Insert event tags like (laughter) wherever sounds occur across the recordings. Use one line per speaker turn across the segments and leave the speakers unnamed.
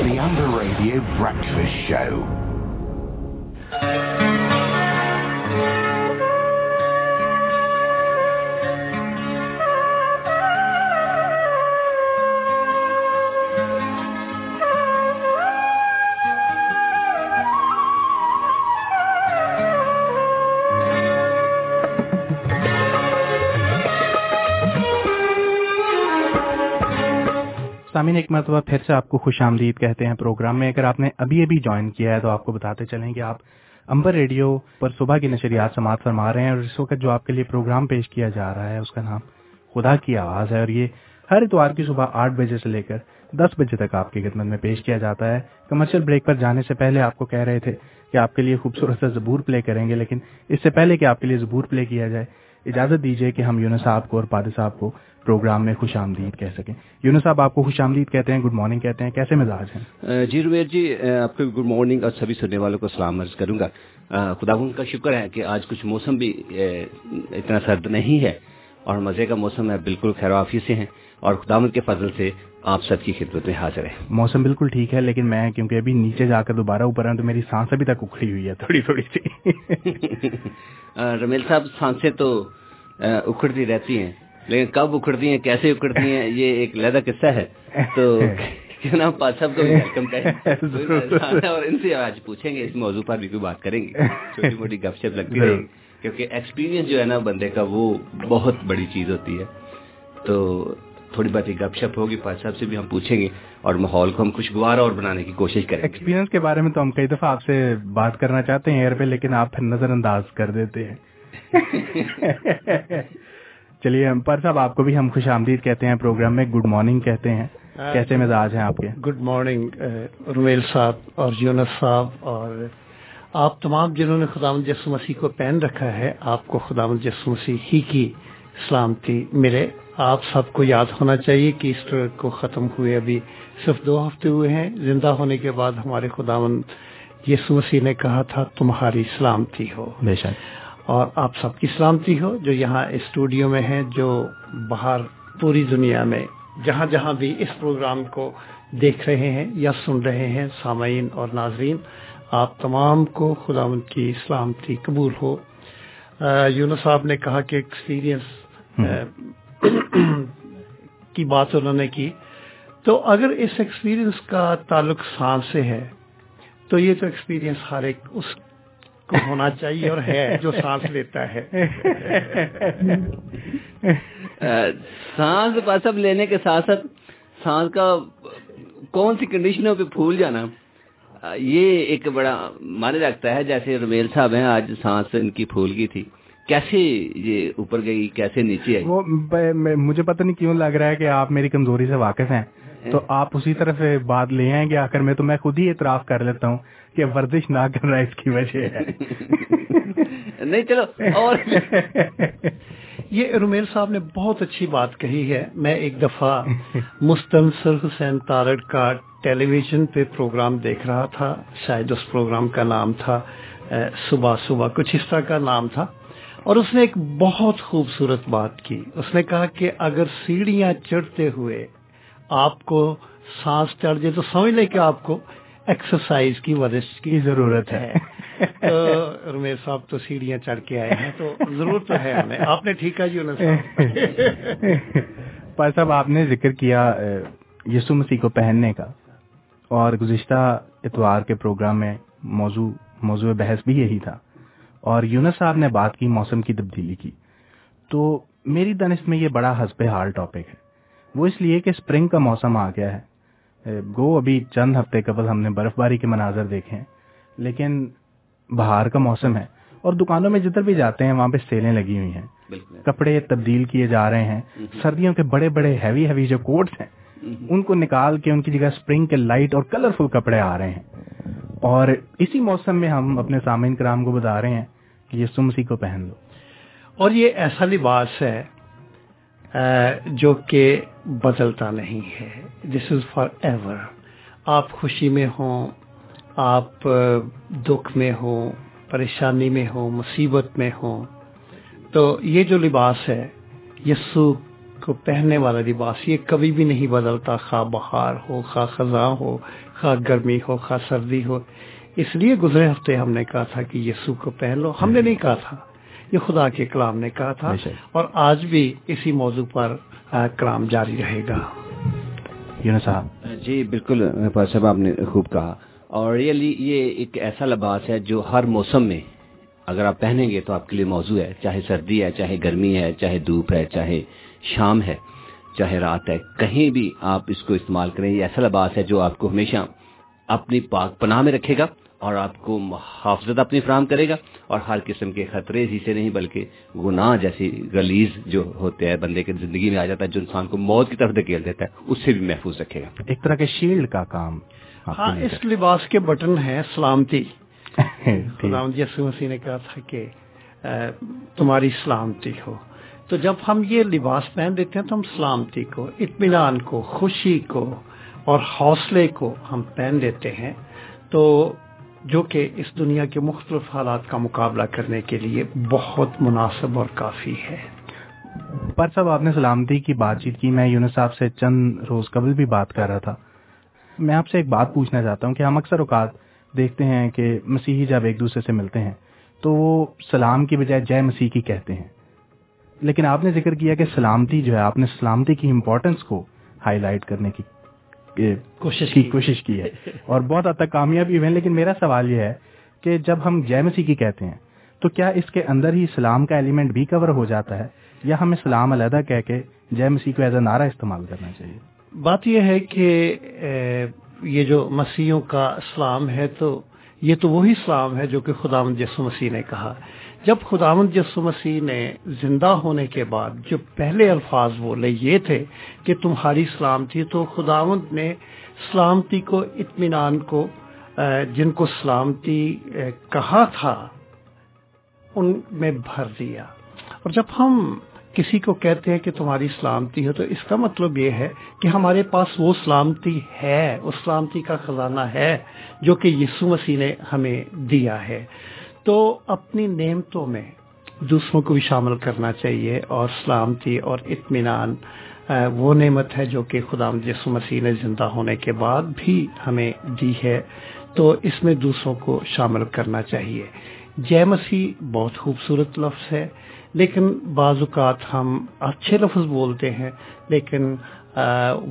The Amber Radio Breakfast Show.
سامعین، ایک مرتبہ پھر سے آپ کو خوش آمدید کہتے ہیں پروگرام میں۔ اگر آپ نے ابھی ابھی جوائن کیا ہے تو آپ کو بتاتے چلیں کہ آپ امبر ریڈیو پر صبح کی نشریات سماعت فرما رہے ہیں اور اس وقت جو آپ کے لیے پروگرام پیش کیا جا رہا ہے، اس کا نام خدا کی آواز ہے اور یہ ہر اتوار کی صبح آٹھ بجے سے لے کر دس بجے تک آپ کی خدمت میں پیش کیا جاتا ہے۔ کمرشل بریک پر جانے سے پہلے آپ کو کہہ رہے تھے کہ آپ کے لیے خوبصورت سا زبور پلے کریں گے، لیکن اس سے پہلے کہ آپ کے لیے زبور پلے کیا جائے اجازت دیجیے کہ ہم یونس صاحب کو اور پادر صاحب کو پروگرام میں خوش آمدید کہہ سکیں۔ یونس صاحب
آپ کو خوش آمدید کہتے ہیں گڈ مارننگ کہتے ہیں کیسے مزاج ہیں؟ جی رویر جی آپ کو گڈ مارننگ اور سبھی سننے والوں کو سلام عرض کروں گا۔ خدا ان کا شکر ہے کہ آج کچھ موسم بھی اتنا سرد نہیں ہے اور مزے کا موسم
ہے بالکل خیر وافی سے ہیں اور خدا کے فضل سے آپ سب کی خدمت میں حاضر ہے موسم بالکل ٹھیک ہے لیکن میں
کیونکہ ابھی نیچے جا کر دوبارہ اوپر ہوں تو میری سانس ابھی تک اکھڑی ہوئی ہے تھوڑی تھوڑی سی۔ (laughs) رمیل صاحب سانسیں تو اکھڑتی رہتی ہیں۔ لیکن کب اکھڑتی ہیں کیسے اکھڑتی ہیں یہ ایک لہدا قصہ ہے۔ تو (laughs) کیوں نہ پاس صاحب کو ویلکم کریں۔ (laughs) اور ان سے آج پوچھیں گے اس موضوع پر بھی کوئی بات کریں گے۔ (laughs) چھوٹی موٹی گپ شپ لگتی ہے کیونکہ ایکسپیرینس جو ہے نا بندے کا وہ بہت بڑی چیز
ہوتی ہے۔ تو تھوڑی بہت گپ شپ ہوگی پاس صاحب سے بھی ہم پوچھیں گے اور ماحول کو ہم خوشگوار اور بنانے کی کوشش کریں ایکسپیرینس کے بارے میں تو ہم کئی دفعہ آپ سے بات کرنا چاہتے ہیں ایئر پہ لیکن آپ
نظر انداز کر دیتے ہیں۔ (laughs) چلیے پر صاحب آپ کو بھی ہم خوش آمدید کہتے ہیں پروگرام میں۔ گڈ مارننگ کہتے ہیں۔ کیسے مزاج ہیں آپ کے؟ گڈ مارننگ uh, رویل صاحب اور یونس صاحب اور آپ تمام جنہوں نے خدا مسیح کو پہن رکھا ہے آپ کو خدا مسیح ہی کی سلامتی ملے۔ آپ سب
کو
یاد ہونا چاہیے کہ ایسٹر کو ختم ہوئے ابھی صرف دو ہفتے ہوئے ہیں۔ زندہ ہونے کے بعد ہمارے خداون یسو مسیح نے کہا تھا تمہاری سلامتی ہو۔ بے شک۔ اور آپ سب کی سلامتی ہو جو یہاں اسٹوڈیو میں ہیں جو باہر پوری دنیا میں جہاں جہاں بھی اس پروگرام کو دیکھ رہے ہیں یا سن رہے ہیں سامعین اور ناظرین آپ تمام کو خدا ان کی سلامتی قبول ہو۔ یونس صاحب نے
کہا کہ ایکسپیرینس کی بات انہوں نے کی۔ تو اگر اس ایکسپیرینس کا تعلق سانس سے ہے، تو یہ تو ایکسپیرینس ہر ایک اس کو ہونا چاہیے اور ہے جو سانس لیتا ہے۔ (laughs) سانس سب لینے کے
ساتھ ساتھ سانس کا کون سی کنڈیشنوں پہ پھول جانا۔ یہ ایک بڑا معنی رکھتا ہے، جیسے رمیل صاحب ہیں، آج سانس ان کی پھول کی تھی۔ کیسے یہ اوپر گئی کیسے نیچے آئی؟ وہ مجھے پتہ نہیں کیوں لگ
رہا ہے کہ
آپ میری کمزوری سے واقف ہیں۔ تو آپ اسی طرف بات لے آئیں گے آ کر میں تو میں خود ہی اعتراف کر لیتا ہوں کہ ورزش نہ کرنا اس کی وجہ ہے۔ (laughs) نہیں چلو اور؟ (laughs) یہ رومیل صاحب نے بہت اچھی بات کہی ہے۔ میں ایک دفعہ مستنصر حسین تارڑ کا ٹیلی ویژن پہ پروگرام دیکھ رہا تھا شاید اس پروگرام کا نام تھا صبح صبح کچھ اس طرح کا نام تھا۔ اور اس نے ایک بہت خوبصورت بات کی۔ اس نے
کہا کہ اگر سیڑھیاں چڑھتے ہوئے آپ کو سانس چڑھ جائے تو سمجھ لیں کہ آپ کو ایکسرسائز کی ورزش کی ضرورت ہے۔ (laughs) رمیش صاحب تو سیڑھیاں چڑھ کے آئے ہیں تو ضرورت ہے ہمیں۔ آپ نے ٹھیک ہے جی پائے (laughs) صاحب۔ آپ نے ذکر کیا یسو مسیح کو پہننے کا۔ اور گزشتہ اتوار کے پروگرام میں موضوع موضوع بحث بھی یہی تھا۔ اور یونس صاحب نے بات کی موسم کی تبدیلی کی۔ تو میری دنس میں یہ بڑا حسب حال ٹاپک ہے۔ وہ اس لیے کہ اسپرنگ کا موسم آ گیا ہے۔ گو ابھی چند ہفتے قبل ہم نے برف باری کے مناظر دیکھے ہیں لیکن بہار کا موسم ہے اور دکانوں میں جدھر بھی جاتے ہیں وہاں پہ سیلیں لگی ہوئی ہیں۔ کپڑے تبدیل کیے
جا رہے ہیں۔ سردیوں کے بڑے بڑے ہیوی ہیوی جو کوٹس ہیں ان کو نکال کے ان کی جگہ اسپرنگ کے لائٹ اور کلرفل کپڑے آ رہے ہیں۔ اور اسی موسم میں ہم اپنے سامعین کرام کو
بتا رہے ہیں کہ یہ سمسی کو پہن لو۔
اور یہ ایسا لباس ہے جو کہ بدلتا نہیں ہے۔ دس از فار ایور آپ خوشی میں ہوں، آپ دکھ میں ہوں، پریشانی میں ہوں، مصیبت میں ہوں۔ تو یہ جو لباس ہے، یسو کو پہننے والا لباس، یہ کبھی بھی نہیں بدلتا۔ خواہ بہار ہو، خواہ خزاں ہو خواہ گرمی ہو خواہ سردی ہو۔ اس لیے گزرے ہفتے ہم نے کہا تھا کہ یسو کو پہن لو۔ ہم نے نہیں کہا تھا۔ یہ خدا کے کلام نے کہا تھا۔ اور آج بھی اسی موضوع پر کلام جاری رہے گا۔
صاحب۔ جی بالکل صاحب آپ نے خوب کہا۔ اور یہ ایک ایسا لباس ہے جو ہر موسم میں اگر آپ پہنیں گے تو آپ کے لیے موضوع ہے۔ چاہے سردی ہے چاہے گرمی ہے چاہے دھوپ ہے چاہے شام ہے۔ چاہے رات ہے کہیں بھی آپ اس کو استعمال کریں یہ ایسا لباس ہے جو آپ کو ہمیشہ اپنی پاک پناہ میں رکھے گا اور آپ کو محافظت اپنی فراہم کرے گا اور ہر قسم کے خطرے ہی سے نہیں بلکہ گناہ جیسی گلیز جو ہوتے ہیں بندے کے زندگی میں آ جاتا ہے جو انسان کو موت کی طرف دھکیل دیتا ہے اس سے بھی محفوظ رکھے گا۔
ایک طرح کے شیلڈ کا کام
ہاں اس لباس کے بٹن ہے سلامتی۔ (laughs) یسو مسیح نے کہا تھا کہ تمہاری سلامتی ہو۔ تو جب ہم یہ لباس پہن دیتے ہیں تو ہم سلامتی کو، اطمینان کو، خوشی کو اور حوصلے کو ہم پہن دیتے ہیں۔ تو جو کہ اس دنیا کے مختلف حالات کا مقابلہ کرنے کے لیے بہت مناسب اور کافی ہے۔
پر صاحب، آپ نے سلامتی کی بات چیت کی۔ میں یونس صاحب سے چند روز قبل بھی بات کر رہا تھا۔ میں آپ سے ایک بات پوچھنا چاہتا ہوں کہ ہم اکثر اوقات دیکھتے ہیں کہ مسیحی جب ایک دوسرے سے ملتے ہیں تو وہ سلام کی بجائے جے مسیح کی کہتے ہیں۔ لیکن آپ نے ذکر کیا کہ سلامتی جو ہے آپ نے سلامتی کی امپورٹنس کو ہائی لائٹ کرنے کی کوشش کی کوشش کی ہے۔ اور بہت حد تک کامیابی ہوئے لیکن میرا سوال یہ ہے کہ جب ہم جے مسیح کی کہتے ہیں تو کیا اس کے اندر ہی سلام کا ایلیمنٹ بھی کور ہو جاتا ہے؟ یا ہمیں سلام علیحدہ کہہ کے جے مسیح کو ایز اے نعرہ استعمال کرنا چاہیے؟
بات یہ ہے کہ یہ جو مسیحوں کا اسلام ہے تو یہ تو وہی اسلام ہے جو کہ خدا یسو مسیح نے کہا۔ جب خدا یسو مسیح نے زندہ ہونے کے بعد جو پہلے الفاظ بولے یہ تھے کہ تمہاری سلامتی، تو خدا نے سلامتی کو، اطمینان کو جن کو سلامتی کہا تھا، ان میں بھر دیا۔ اور جب ہم کسی کو کہتے ہیں کہ تمہاری سلامتی ہے تو اس کا مطلب یہ ہے کہ ہمارے پاس وہ سلامتی ہے، اس سلامتی کا خزانہ ہے جو کہ یسو مسیح نے ہمیں دیا ہے۔ تو اپنی نعمتوں میں دوسروں کو بھی شامل کرنا چاہیے اور سلامتی اور اطمینان وہ نعمت ہے جو کہ خدا یسو مسیح نے زندہ ہونے کے بعد بھی ہمیں دی ہے۔ تو اس میں دوسروں کو شامل کرنا چاہیے۔ جے مسیح بہت خوبصورت لفظ ہے، لیکن بعض اوقات ہم اچھے لفظ بولتے ہیں، لیکن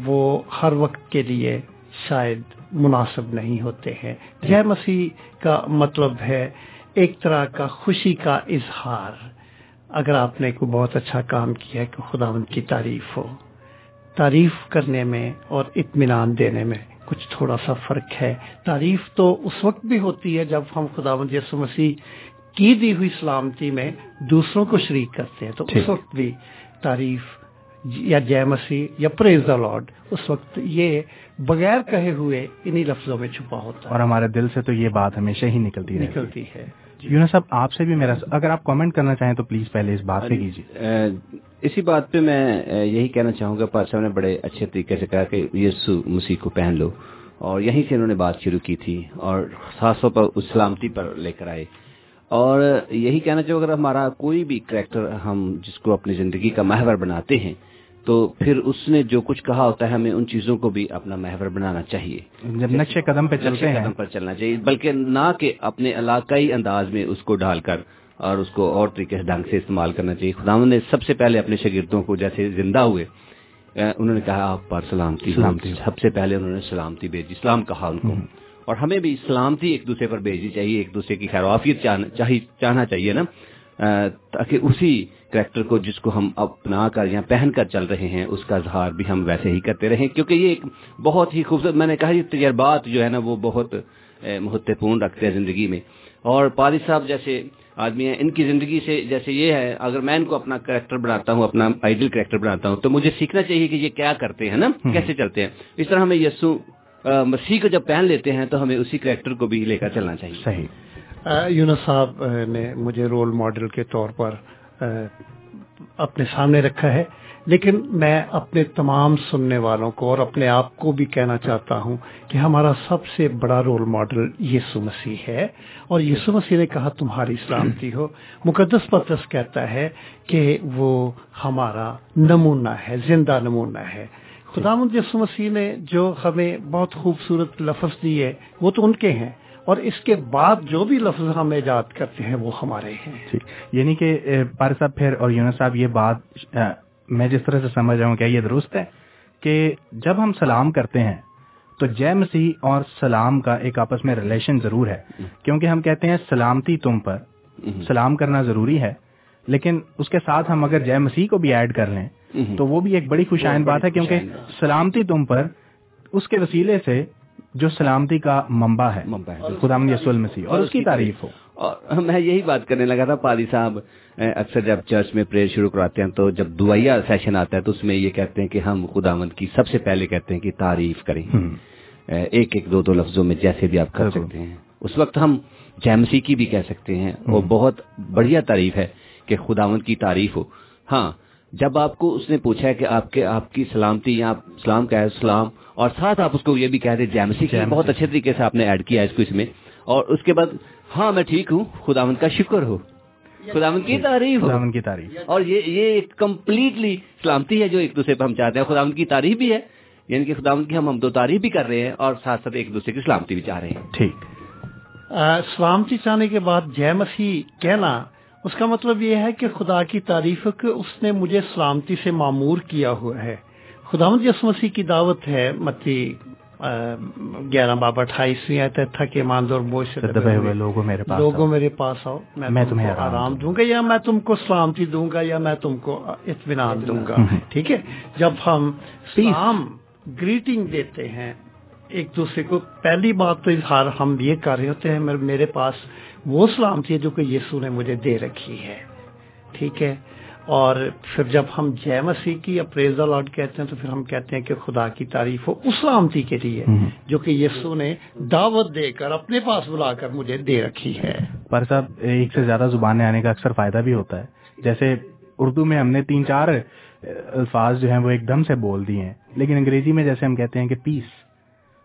وہ ہر وقت کے لیے شاید مناسب نہیں ہوتے ہیں۔ جے مسیح کا مطلب ہے ایک طرح کا خوشی کا اظہار۔ اگر آپ نے کوئی بہت اچھا کام کیا کہ خدا ان کی تعریف ہو تعریف کرنے میں اور اطمینان دینے میں کچھ تھوڑا سا فرق ہے۔ تعریف تو اس وقت بھی ہوتی ہے جب ہم خدا یسو مسیح کی دی ہوئی سلامتی میں دوسروں کو شریک کرتے ہیں۔ تو اس وقت بھی تعریف یا جے مسیح یا پریز دا لارڈ اس وقت یہ بغیر کہے ہوئے انہی لفظوں میں چھپا ہوتا
ہے۔ اور ہمارے دل سے تو یہ بات ہمیشہ ہی نکلتی
نکلتی ہے۔
یونس صاحب آپ سے بھی میرا اگر آپ کامنٹ کرنا چاہیں تو پلیز پہلے اس بات پہ کیجیے۔
اسی بات پہ میں یہی کہنا چاہوں گا پارسا نے بڑے اچھے طریقے سے کہا کہ یسو مسیح کو پہن لو۔ اور یہیں سے انہوں نے بات شروع کی تھی اور خاص طور پر اس سلامتی پر لے کر آئے۔ اور یہی کہنا چاہوں اگر ہمارا کوئی بھی کریکٹر ہم جس کو اپنی زندگی کا محور بناتے ہیں تو پھر اس نے جو کچھ کہا ہوتا ہے ہمیں ان چیزوں کو بھی اپنا محور بنانا چاہیے۔
جب نقشے قدم پہ چلتے
قدم پر چلنا چاہیے بلکہ نہ کہ اپنے علاقائی انداز میں اس کو ڈال کر اور اس کو اور طریقے سے ڈھنگ سے استعمال کرنا چاہیے۔ خدا نے سب سے پہلے اپنے شاگردوں کو جیسے زندہ ہوئے انہوں نے کہا آپ پر سلامتی سب سے پہلے انہوں نے سلامتی بھیجی اسلام کہا ان کو۔ اور ہمیں بھی سلامتی ایک دوسرے پر بھیجنی چاہیے ایک دوسرے کی خیر وافیت چاہنا چاہیے نا۔ تاکہ اسی کریکٹر کو جس کو ہم اپنا کر یا پہن کر چل رہے ہیں اس کا اظہار بھی ہم ویسے ہی کرتے رہیں۔ کیونکہ یہ ایک بہت ہی خوبصورت میں نے کہا یہ تجربات جو ہے نا وہ بہت مہتوپورن رکھتے ہیں زندگی میں۔ اور پادی صاحب جیسے آدمی ہیں ان کی زندگی سے جیسے یہ ہے اگر میں ان کو اپنا کریکٹر بناتا ہوں اپنا آئیڈل کریکٹر بناتا ہوں تو مجھے سیکھنا چاہیے کہ یہ کیا کرتے ہیں نا کیسے چلتے ہیں۔ اس طرح ہمیں یسو مسیح کو جب پہن لیتے ہیں تو ہمیں اسی کریکٹر کو بھی لے کر چلنا چاہیے۔
صحیح۔ یونس صاحب نے مجھے رول ماڈل کے طور پر اپنے سامنے رکھا ہے۔ لیکن میں اپنے تمام سننے والوں کو اور اپنے آپ کو بھی کہنا چاہتا ہوں کہ ہمارا سب سے بڑا رول ماڈل یسو مسیح ہے۔ اور یسو مسیح نے کہا، تمہاری سلامتی ہو۔ مقدس پترس کہتا ہے کہ وہ ہمارا نمونہ ہے، زندہ نمونہ ہے۔ خدا مند یسو مسیح نے جو ہمیں بہت خوبصورت لفظ دیے وہ تو ان کے ہیں۔ اور اس کے بعد جو بھی لفظ ہم ایجاد کرتے ہیں وہ ہمارے ہیں۔
جی یعنی کہ پار صاحب پھر اور یونس صاحب یہ بات میں جس طرح سے سمجھ رہا ہوں کیا یہ درست ہے کہ جب ہم سلام کرتے ہیں تو جے مسیح اور سلام کا ایک آپس میں ریلیشن ضرور ہے۔ کیونکہ ہم کہتے ہیں سلامتی تم پر سلام کرنا ضروری ہے۔ لیکن اس کے ساتھ ہم اگر جے مسیح کو بھی ایڈ کر لیں تو وہ بھی ایک بڑی خوشائن بات ہے کیونکہ سلامتی تم پر اس کے وسیلے سے جو سلامتی کا منبع ہے خدا یسو المسیح اور اس کی تعریف ہو۔
اور میں یہی بات کرنے لگا تھا پادی صاحب اکثر جب چرچ میں پریئر شروع کراتے ہیں تو جب دعائیا سیشن آتا ہے تو اس میں یہ کہتے ہیں کہ ہم خدا مند کی سب سے پہلے کہتے ہیں کہ تعریف کریں۔ ایک ایک دو دو لفظوں میں جیسے بھی آپ کر سکتے ہیں۔ اس وقت ہم جیمسی کی بھی کہہ سکتے ہیں۔ وہ بہت بڑھیا تعریف ہے کہ خدا مند کی تعریف ہو۔ ہاں جب آپ کو اس نے پوچھا ہے کہ آپ کے آپ کی سلامتی یا سلام کا ہے سلام اور ساتھ آپ اس کو یہ بھی کہہ دیں جیمسی کی بہت اچھے طریقے سے آپ نے ایڈ کیا ہے اس کو اس میں۔ اور اس کے بعد ہاں میں ٹھیک ہوں خداوند کا شکر ہو۔ خداوند کی تعریف
خداوند کی تعریف۔
اور یہ یہ کمپلیٹلی سلامتی ہے جو ایک دوسرے پہ ہم چاہتے ہیں۔ خداوند کی تعریف بھی ہے یعنی کہ خداوند کی ہم ہم دو تعریف بھی کر رہے ہیں اور ساتھ ساتھ ایک دوسرے کی سلامتی بھی چاہ رہے ہیں۔
ٹھیک۔
سلامتی چاہنے کے بعد جے مسیح کہنا اس کا مطلب یہ ہے کہ خدا کی تعریف کہ اس نے مجھے سلامتی سے معمور کیا ہوا ہے۔ خدا مد یس مسیح کی دعوت ہے متی گیارہ باب اٹھائیسویں آتا تھا کہ ماندور بوجھ سے
لوگوں میرے پاس
لوگوں میرے پاس آؤ۔
میں تمہیں
آرام دوں گا یا میں تم کو سلامتی دوں گا یا میں تم کو اطمینان دوں گا۔ ٹھیک ہے؟ جب ہم سلام گریٹنگ دیتے ہیں ایک دوسرے کو پہلی بات تو اظہار ہم یہ کر رہے ہوتے ہیں میرے پاس وہ سلامتی ہے جو کہ یسو نے مجھے دے رکھی ہے۔ ٹھیک ہے؟ اور پھر جب ہم جے مسیح کی اپریز لاڈ کہتے ہیں تو پھر ہم کہتے ہیں کہ خدا کی تعریف ہو اس سلامتی کے لیے جو کہ یسو نے دعوت دے کر اپنے پاس بلا کر مجھے دے رکھی ہے۔
پر صاحب ایک سے زیادہ زبانیں آنے کا اکثر فائدہ بھی ہوتا ہے۔ جیسے اردو میں ہم نے تین چار الفاظ جو ہیں وہ ایک دم سے بول دیے ہیں لیکن انگریزی میں جیسے ہم کہتے ہیں کہ پیس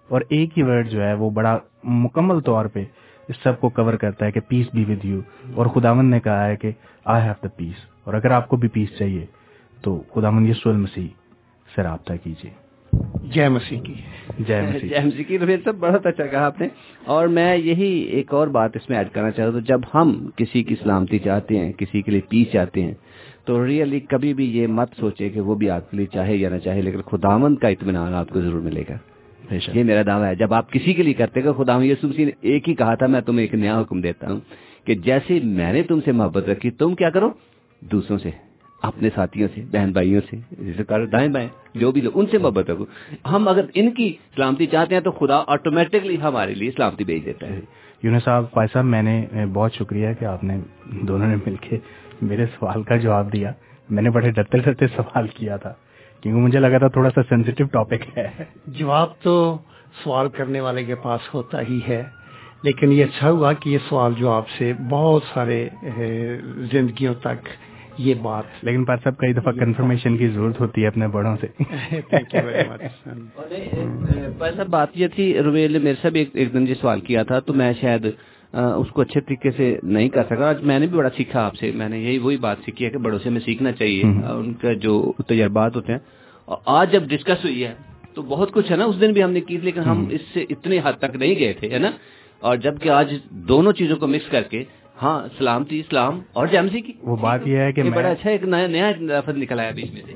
اور ایک ہی ورڈ جو ہے وہ بڑا مکمل طور پہ اس سب کو کور کرتا ہے کہ پیس بی ود یو اور خداون نے کہا ہے کہ آئی ہیو دا پیس اور اگر آپ کو بھی پیس چاہیے تو خداون یسو المسیح سے رابطہ کیجیے۔
جے مسیح کی۔
جے مسیح (laughs)
جے مسیح کی رویت سب بہت اچھا کہا آپ نے۔ اور میں یہی ایک اور بات اس میں ایڈ کرنا چاہتا ہوں جب ہم کسی کی سلامتی چاہتے ہیں کسی کے لیے پیس چاہتے ہیں تو ریئلی کبھی بھی یہ مت سوچے کہ وہ بھی آپ کے لیے چاہے یا نہ چاہے لیکن خداون کا اطمینان آپ کو ضرور ملے گا۔ یہ میرا دعویٰ ہے۔ جب آپ کسی کے لیے کرتے گا خدا یسوع مسیح نے ایک ہی کہا تھا میں تمہیں ایک نیا حکم دیتا ہوں کہ جیسے میں نے تم سے محبت رکھی تم کیا کرو؟ دوسروں سے اپنے ساتھیوں سے بہن بھائیوں سے جیسے دائیں بائیں جو بھی لوگ ان سے محبت رکھو۔ ہم اگر ان کی سلامتی چاہتے ہیں تو خدا آٹومیٹکلی ہمارے لیے سلامتی بھیج دیتا ہے۔
یونس صاحب فائد صاحب میں نے بہت شکریہ کہ آپ نے دونوں نے مل کے میرے سوال کا جواب دیا۔ میں نے بڑے ڈرتے ڈرتے سوال کیا تھا۔ کیونکہ مجھے لگا تھا تھوڑا سا سینسیٹیو ٹاپک ہے۔
جواب تو سوال کرنے والے کے پاس ہوتا ہی ہے لیکن یہ اچھا ہوا کہ یہ سوال جواب سے بہت سارے زندگیوں تک یہ بات۔
لیکن پر صاحب کئی دفعہ کنفرمیشن کی ضرورت ہوتی ہے اپنے بڑوں سے۔ (laughs)
صاحب بات یہ تھی رویل میرے سے بھی ایک دن جو سوال کیا تھا تو میں شاید اس کو اچھے طریقے سے نہیں کر سکا۔ آج میں نے بھی بڑا سیکھا آپ سے۔ میں نے یہی وہی بات سیکھی ہے کہ بڑوں سے میں سیکھنا چاہیے۔ ان کا جو تجربات ہوتے ہیں۔ اور آج جب ڈسکس ہوئی ہے تو بہت کچھ ہے نا اس دن بھی ہم نے کی لیکن ہم اس سے اتنی حد تک نہیں گئے تھے ہے نا؟ اور جبکہ آج دونوں چیزوں کو مکس کر کے ہاں سلامتی اسلام اور جیمسی کی۔
وہ بات یہ ہے کہ
بڑا اچھا ایک نیا نیا نکل آیا بیچ میں سے۔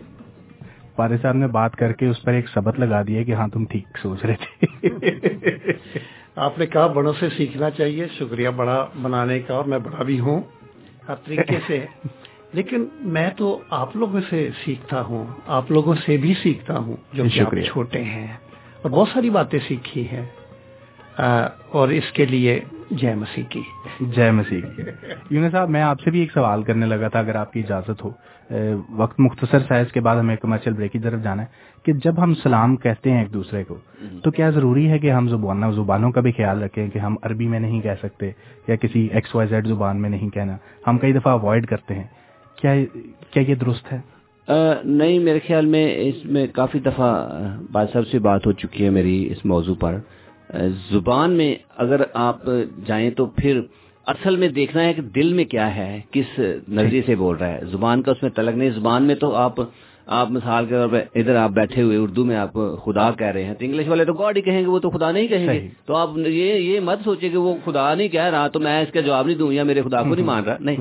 پارے صاحب نے بات کر کے اس پر ایک سبق لگا دیا کہ ہاں تم ٹھیک سوچ رہے تھے۔ (laughs)
آپ نے کہا بڑوں سے سیکھنا چاہیے شکریہ بڑا بنانے کا اور میں بڑا بھی ہوں ہر طریقے سے۔ (laughs) لیکن میں تو آپ لوگوں سے سیکھتا ہوں آپ لوگوں سے بھی سیکھتا ہوں جو چھوٹے ہیں۔ اور بہت ساری باتیں سیکھی ہیں۔ اور اس کے لیے جے مسیح کی۔
جے مسیح کی۔ یونس صاحب میں آپ سے بھی ایک سوال کرنے لگا تھا اگر آپ کی اجازت ہو۔ وقت مختصر سائز کے بعد ہمیں کمرشل بریک کی طرف جانا ہے کہ جب ہم سلام کہتے ہیں ایک دوسرے کو تو کیا ضروری ہے کہ ہم زبان زبانوں کا بھی خیال رکھیں کہ ہم عربی میں نہیں کہہ سکتے یا کسی ایکس وائی زیڈ زبان میں نہیں کہنا۔ ہم کئی دفعہ اوائڈ کرتے ہیں۔ کیا کیا یہ درست ہے؟
نہیں میرے خیال میں اس میں کافی دفعہ بات صاحب سے بات ہو چکی ہے میری اس موضوع پر۔ زبان میں اگر آپ جائیں تو پھر اصل میں دیکھنا ہے کہ دل میں کیا ہے کس نظریے سے بول رہا ہے۔ زبان کا اس میں تلق نہیں زبان میں تو آپ آپ مثال کے طور پہ ادھر آپ بیٹھے ہوئے اردو میں آپ خدا کہہ رہے ہیں تو انگلش والے تو گاڈ ہی کہیں گے وہ تو خدا نہیں کہیں گے۔ تو آپ یہ یہ مت سوچے کہ وہ خدا نہیں کہہ رہا تو میں اس کا جواب نہیں دوں یا میرے خدا کو نہیں مان رہا۔ نہیں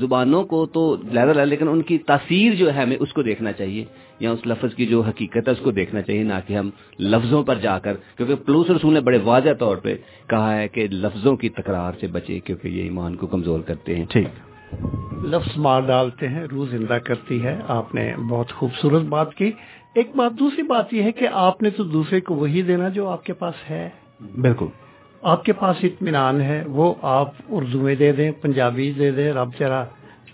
زبانوں کو تو لہذا لیکن ان کی تاثیر جو ہے ہمیں اس کو دیکھنا چاہیے۔ یا اس لفظ کی جو حقیقت ہے اس کو دیکھنا چاہیے نہ کہ ہم لفظوں پر جا کر کیونکہ پلوس رسول نے بڑے واضح طور پہ کہا ہے کہ لفظوں کی تکرار سے بچے کیونکہ یہ ایمان کو کمزور کرتے ہیں۔
ٹھیک۔
لفظ مار ڈالتے ہیں روح زندہ کرتی ہے۔ آپ نے بہت خوبصورت بات کی۔ ایک بات دوسری بات یہ ہے کہ آپ نے تو دوسرے کو وہی دینا جو آپ کے پاس ہے۔
بالکل۔
آپ کے پاس اطمینان ہے وہ آپ اردو میں دے دیں پنجابی دے دیں رب چرا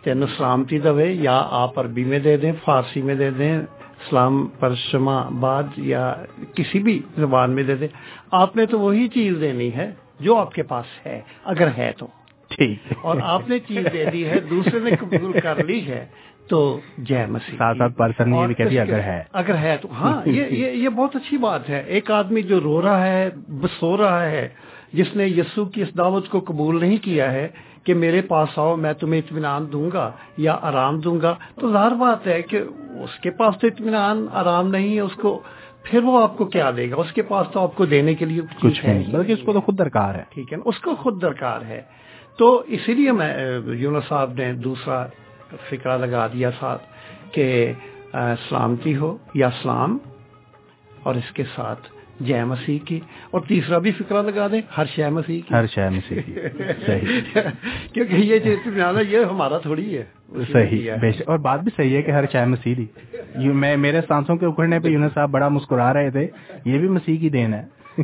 تین سلامتی دے یا آپ عربی میں دے دیں فارسی میں دے دیں اسلام پر شما بعد یا کسی بھی زبان میں دے دیں۔ آپ نے تو وہی چیز دینی ہے جو آپ کے پاس ہے اگر ہے تو۔
ٹھیک۔
اور آپ نے چیز دے دی ہے دوسرے نے قبول کر لی ہے تو جے مسیح۔
ساتھ ساتھ پرسن یہ بھی کہتی اگر ہے۔
اگر ہے تو۔ ہاں یہ یہ بہت اچھی بات ہے۔ ایک آدمی جو رو رہا ہے سو رہا ہے جس نے یسو کی اس دعوت کو قبول نہیں کیا ہے کہ میرے پاس آؤ میں تمہیں اطمینان دوں گا یا آرام دوں گا۔ تو ظاہر بات ہے کہ اس کے پاس تو اطمینان آرام نہیں ہے اس کو پھر وہ آپ کو کیا دے گا؟ اس کے پاس تو آپ کو دینے کے لیے
کچھ نہیں بلکہ اس کو تو خود درکار ہے۔
ٹھیک ہے اس کو خود درکار ہے۔ تو اسی لیے میں یونس صاحب نے دوسرا فکرہ لگا دیا ساتھ کہ سلامتی ہو یا سلام اور اس کے ساتھ جے مسیح کی اور تیسرا بھی فکرہ لگا دیں ہر شہ مسیح کی
ہر شہ مسیح کی صحیح۔ (laughs)
کیونکہ یہ جو یہ ہمارا تھوڑی ہے۔
صحیح اور بات بھی صحیح ہے کہ ہر شہ مسیح دی میں میرے سانسوں کے اکڑنے پہ یونس صاحب بڑا مسکرا رہے تھے۔ یہ بھی مسیح کی دین ہے۔ (laughs)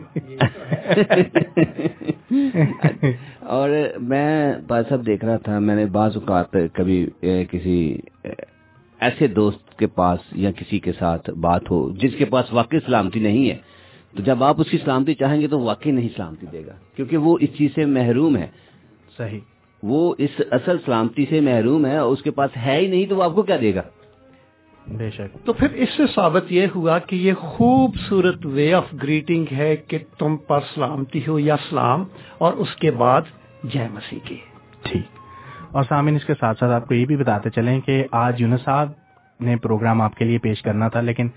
اور میں صاحب دیکھ رہا تھا میں نے بعض اوقات کبھی کسی ایسے دوست کے پاس یا کسی کے ساتھ بات ہو جس کے پاس واقعی سلامتی نہیں ہے تو جب آپ اس کی سلامتی چاہیں گے تو واقعی نہیں سلامتی دے گا کیونکہ وہ اس چیز سے محروم ہے۔
صحیح۔
وہ اس اصل سلامتی سے محروم ہے اور اس کے پاس ہے ہی نہیں تو وہ آپ کو کیا دے گا؟
بے شک۔
تو پھر اس سے ثابت یہ ہوا کہ یہ خوبصورت وے آف گریٹنگ ہے کہ تم پر سلامتی ہو یا سلام اور اس کے بعد جے مسیح کی۔
ٹھیک۔ اور سامعین اس کے ساتھ ساتھ آپ کو یہ بھی بتاتے چلیں کہ آج یونس صاحب نے پروگرام آپ کے لیے پیش کرنا تھا لیکن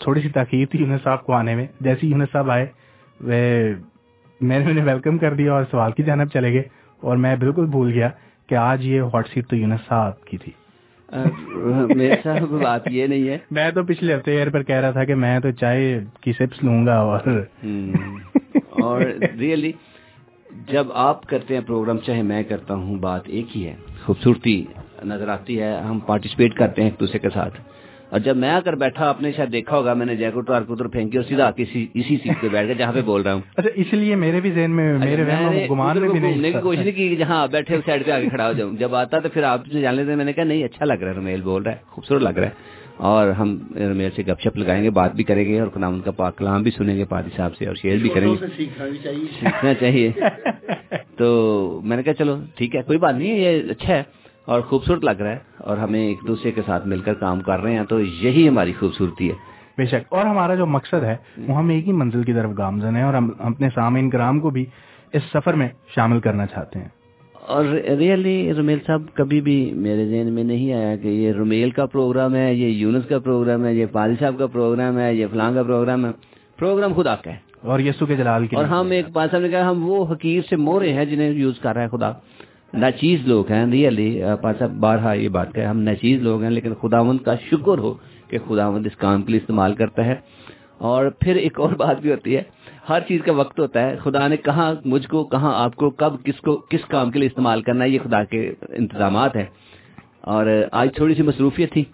تھوڑی سی تاخیر تھی یونس صاحب کو آنے میں۔ جیسے یونس صاحب آئے میں نے انہیں ویلکم کر دیا اور سوال کی جانب چلے گئے اور میں بالکل بھول گیا کہ آج یہ ہاٹ سیٹ تو یونس صاحب کی تھی۔
میرے ساتھ بات یہ نہیں ہے۔ (laughs)
میں تو پچھلے ہفتے ایئر پر کہہ رہا تھا کہ میں تو چائے کی سپس لوں گا اور
اور ریئلی جب آپ کرتے ہیں پروگرام چاہے میں کرتا ہوں بات ایک ہی ہے۔ خوبصورتی نظر آتی ہے ہم پارٹیسپیٹ کرتے ہیں ایک دوسرے کے ساتھ۔ اور جب میں آ کر بیٹھا آپ نے شاید دیکھا ہوگا میں نے جیکٹ اور کتر پھینکی اور سیدھا اسی سیٹ پہ بیٹھ گیا جہاں پہ بول رہا ہوں۔
اچھا اس لیے میرے بھی ذہن میں میرے گمان میں بھی
نہیں کی کوشش نہیں کی جہاں بیٹھے سائڈ پہ آگے کھڑا ہو جاؤں۔ جب آتا تو پھر آپ سے جان لیتے میں نے کہا نہیں اچھا لگ رہا ہے رمیل بول رہا ہے خوبصورت لگ رہا ہے۔ اور ہم رمیل سے گپ شپ لگائیں گے بات بھی کریں گے اور خدام کا پاک کلام بھی سنیں گے پادی صاحب سے اور شیئر بھی کریں گے۔ سیکھنا چاہیے۔ تو میں نے کہا چلو ٹھیک ہے کوئی بات نہیں ہے یہ اچھا ہے اور خوبصورت لگ رہا ہے۔ اور ہمیں ایک دوسرے کے ساتھ مل کر کام کر رہے ہیں تو یہی ہماری خوبصورتی ہے۔
بے شک۔ اور ہمارا جو مقصد ہے وہ ہم ایک ہی منزل کی طرف گامزن ہے اور ہم اپنے سامعین کرام کو بھی اس سفر میں شامل کرنا چاہتے ہیں۔
اور ریئلی رمیل صاحب کبھی بھی میرے ذہن میں نہیں آیا کہ یہ رمیل کا پروگرام ہے یہ یونس کا پروگرام ہے یہ پال صاحب کا پروگرام ہے یہ فلاں کا پروگرام ہے۔ پروگرام خدا کا ہے۔
اور یسو کے جلال کی
اور ہم ایک پانچ صاحب نے کہا ہم وہ حقیق سے مورے ہیں جنہیں یوز کر رہا ہے خدا۔ ناچیز لوگ ہیں ریئلی پاسا بارہا یہ بات کہ ہم ناچیز لوگ ہیں، لیکن خداوند کا شکر ہو کہ خداوند اس کام کے لیے استعمال کرتا ہے۔ اور پھر ایک اور بات بھی ہوتی ہے، ہر چیز کا وقت ہوتا ہے، خدا نے کہاں مجھ کو، کہاں آپ کو، کب، کس کو، کس کام کے لیے استعمال کرنا ہے، یہ خدا کے انتظامات ہیں۔ اور آج تھوڑی سی مصروفیت تھی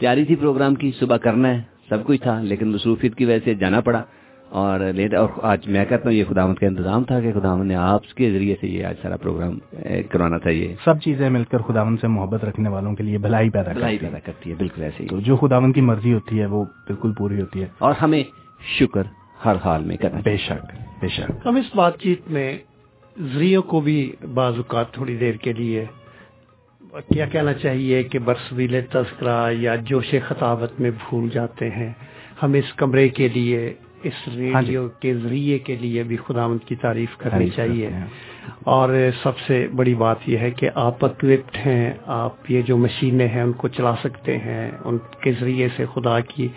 تیاری تھی پروگرام کی، صبح کرنا ہے، سب کچھ تھا، لیکن مصروفیت کی وجہ سے جانا پڑا۔ اور لیٹ اور آج میں کہتا ہوں یہ خداوند کا انتظام تھا کہ خداوند نے آپ کے ذریعے سے یہ آج سارا پروگرام کروانا تھا یہ۔
سب چیزیں مل کر خداوند سے محبت رکھنے والوں کے لیے بھلائی پیدا
بھلائی پیدا کرتی ہے بالکل ایسے ہی۔
تو جو خداوند کی مرضی ہوتی ہے وہ بالکل پوری ہوتی ہے۔
اور ہمیں شکر ہر حال میں کرنا
بے شک بے شک۔
ہم اس بات چیت میں ذریعوں کو بھی بعض اوقات تھوڑی دیر کے لیے کیا کہنا چاہیے کہ برسویل تذکرہ یا جوش خطابت میں بھول جاتے ہیں۔ ہم اس کمرے کے لیے اس
ہاں جی۔
ریڈیو کے ذریعے کے لیے بھی خداوند کی تعریف کرنی چاہیے۔ اور سب سے بڑی بات یہ ہے کہ آپ اکوپڈ ہیں آپ یہ جو مشینیں ہیں ان کو چلا سکتے ہیں ان کے ذریعے سے خدا کی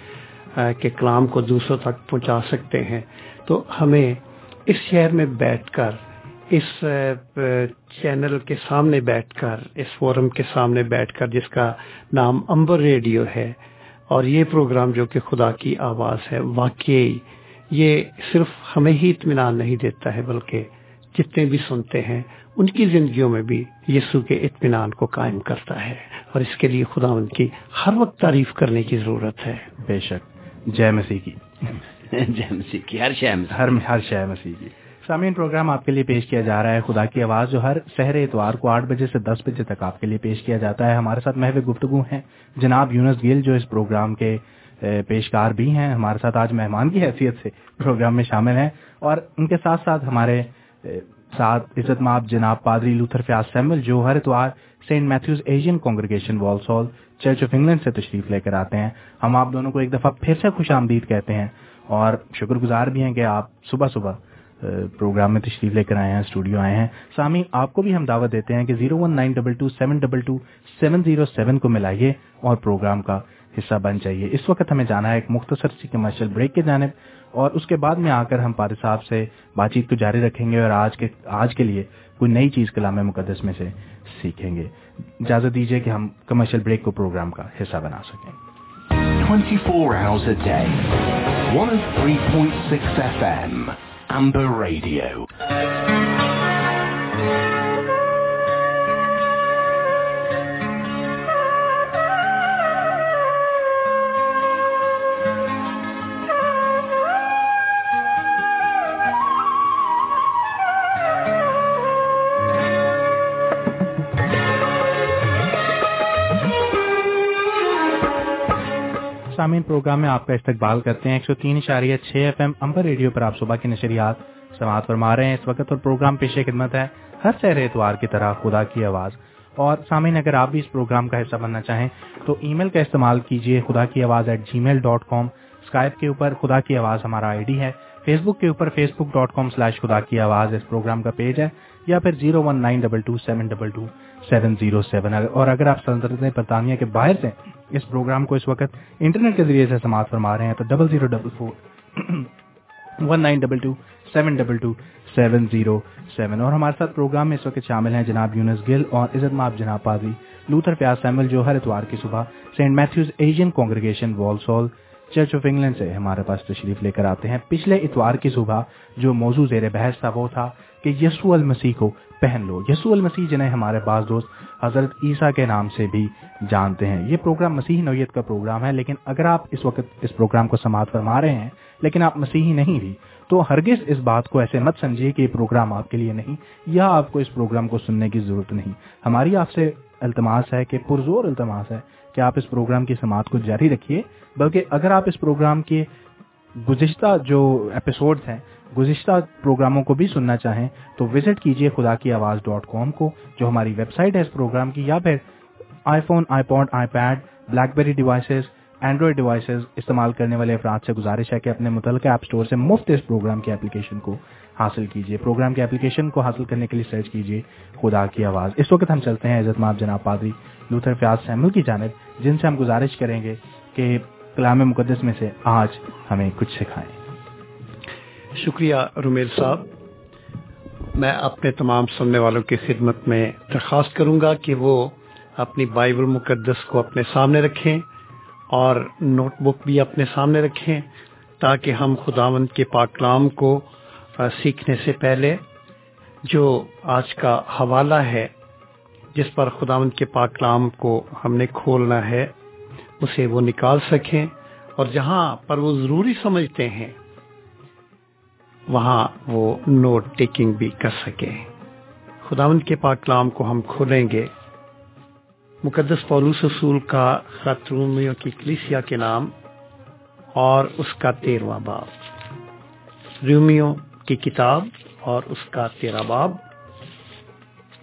کے کلام کو دوسروں تک پہنچا سکتے ہیں تو ہمیں اس شہر میں بیٹھ کر اس چینل کے سامنے بیٹھ کر اس فورم کے سامنے بیٹھ کر جس کا نام امبر ریڈیو ہے اور یہ پروگرام جو کہ خدا کی آواز ہے واقعی یہ صرف ہمیں ہی اطمینان نہیں دیتا ہے بلکہ جتنے بھی سنتے ہیں ان کی زندگیوں میں بھی یسوع کے اطمینان کو قائم کرتا ہے۔ اور اس کے لیے خدا ان کی ہر وقت تعریف کرنے کی ضرورت ہے۔
بے شک۔ جے مسیح کی۔ (laughs)
جے مسیح کی ہر شے میں
ہر ہر شے مسیح کی۔ سامعین، پروگرام آپ کے لیے پیش کیا جا رہا ہے۔ خدا کی آواز جو ہر سحر اتوار کو آٹھ بجے سے دس بجے تک آپ کے لیے پیش کیا جاتا ہے۔ ہمارے ساتھ محو گفتگو ہیں۔ جناب یونس گیل جو اس پروگرام کے پیشکار بھی ہیں۔ ہمارے ساتھ آج مہمان کی حیثیت سے پروگرام میں شامل ہیں۔ اور ان کے ساتھ ساتھ ہمارے ساتھ عزت ماب جناب پادری لوتھر فیاض سیمل جو ہر اتوار Saint Matthew's Asian congregation Walsall church of England سے تشریف لے کر آتے ہیں۔ ہم آپ دونوں کو ایک دفعہ پھر سے خوش آمدید کہتے ہیں۔ اور شکر گزار بھی ہیں کہ آپ صبح صبح پروگرام میں تشریف لے کر آئے ہیں اسٹوڈیو آئے ہیں سامی، آپ کو بھی ہم دعوت دیتے ہیں کہ zero one nine double two seven double two seven zero seven کو ملائیے اور پروگرام کا حصہ بن جائیے اس وقت ہمیں جانا ہے ایک مختصر سی کمرشل بریک کے جانب اور اس کے بعد میں آ کر ہم پارے صاحب سے بات چیت کو جاری رکھیں گے اور آج کے آج کے لیے کوئی نئی چیز کلام مقدس میں سے سیکھیں گے اجازت دیجیے کہ ہم کمرشل بریک کو پروگرام کا حصہ بنا سکیں
24 hours a day. 103.6 FM. Amber Radio.
سامعین پروگرام میں آپ کا استقبال کرتے ہیں۔ ایک سو تین اشاریہ چھ ایف ایم امبر ریڈیو پر آپ صبح کی نشریات سماعت فرما رہے ہیں۔ اس وقت اور پروگرام پیش خدمت ہے۔ ہر سیر اتوار کی طرح خدا کی آواز۔ اور سامعین، اگر آپ بھی اس پروگرام کا حصہ بننا چاہیں تو ای میل کا استعمال کیجیے خدا کی آواز at Gmail dot com. Skype کے اوپر خدا کی آواز ہمارا آئی ڈی ہے۔ فیس بک کے اوپر Facebook dot com slash خدا کی آواز اس پروگرام کا پیج ہے۔ یا پھر zero one nine double two seven double two. Seven zero seven. اور اگر آپ سلطنت برطانیہ کے باہر سے اس پروگرام کو اس وقت انٹرنیٹ کے ذریعے سے سماعت فرما رہے ہیں، تو double zero double four one nine double two seven double two seven zero seven. اور ہمارے ساتھ پروگرام میں اس وقت شامل ہیں جناب یونس گل اور عزت ماب جناب پادری لوتھر فیاض سیمل جو ہر اتوار کی صبح، Saint Matthew's Asian congregation Walsall church of England سے ہمارے پاس تشریف لے کر آتے ہیں۔ پچھلے اتوار کی صبح جو موضوع زیر بحث تھا وہ تھا کہ یسو المسیح کو پہن لو۔ یسو المسیح جنہیں ہمارے بعض دوست حضرت عیسیٰ کے نام سے بھی جانتے ہیں۔ یہ پروگرام مسیحی نوعیت کا پروگرام ہے، لیکن اگر آپ اس وقت اس پروگرام کو سماعت فرما رہے ہیں، لیکن آپ مسیحی نہیں بھی، تو ہرگز اس بات کو ایسے مت سمجھیے کہ یہ پروگرام آپ کے لیے نہیں، یا آپ کو اس پروگرام کو سننے کی ضرورت نہیں۔ ہماری آپ سے التماس ہے کہ پرزور التماس ہے کہ آپ اس پروگرام کی سماعت کو جاری رکھیے، بلکہ اگر آپ اس پروگرام کے گزشتہ جو ایپیسوڈز ہیں گزشتہ پروگراموں کو بھی سننا چاہیں تو وزٹ کیجیے خدا کی آواز ڈاٹ کام کو، جو ہماری ویب سائٹ ہے اس پروگرام کی، یا پھر iPhone iPod iPad BlackBerry devices Android devices استعمال کرنے والے افراد سے گزارش ہے کہ اپنے متعلقہ ایپ اسٹور سے مفت اس پروگرام کی اپلیکیشن کو حاصل کیجیے پروگرام کی اپلیکیشن کو حاصل کرنے کے لیے سرچ کیجیے خدا کی آواز اس وقت ہم چلتے ہیں عزت ماب جناب پادری لوتھر فیاض سیمل کی جانب، جن سے ہم گزارش کریں گے کہ کلام مقدس میں سے آج ہمیں کچھ سکھائیں۔
شکریہ رومیل صاحب۔ میں اپنے تمام سننے والوں کی خدمت میں درخواست کروں گا کہ وہ اپنی بائبل مقدس کو اپنے سامنے رکھیں اور نوٹ بک بھی اپنے سامنے رکھیں تاکہ ہم خداوند کے پاک کلام کو سیکھنے سے پہلے جو آج کا حوالہ ہے، جس پر خداوند کے پاک کلام کو ہم نے کھولنا ہے، اسے وہ نکال سکیں اور جہاں پر وہ ضروری سمجھتے ہیں وہاں وہ نوٹ ٹیکنگ بھی کر سکے۔ خداوند کے پاک کلام کو ہم کھولیں گے۔ مقدس پولوس رسول کا خط رومیوں کی کلیسیا کے نام اور اس کا تیرواں باب۔ رومیوں کی کتاب اور اس کا تیرہ باب۔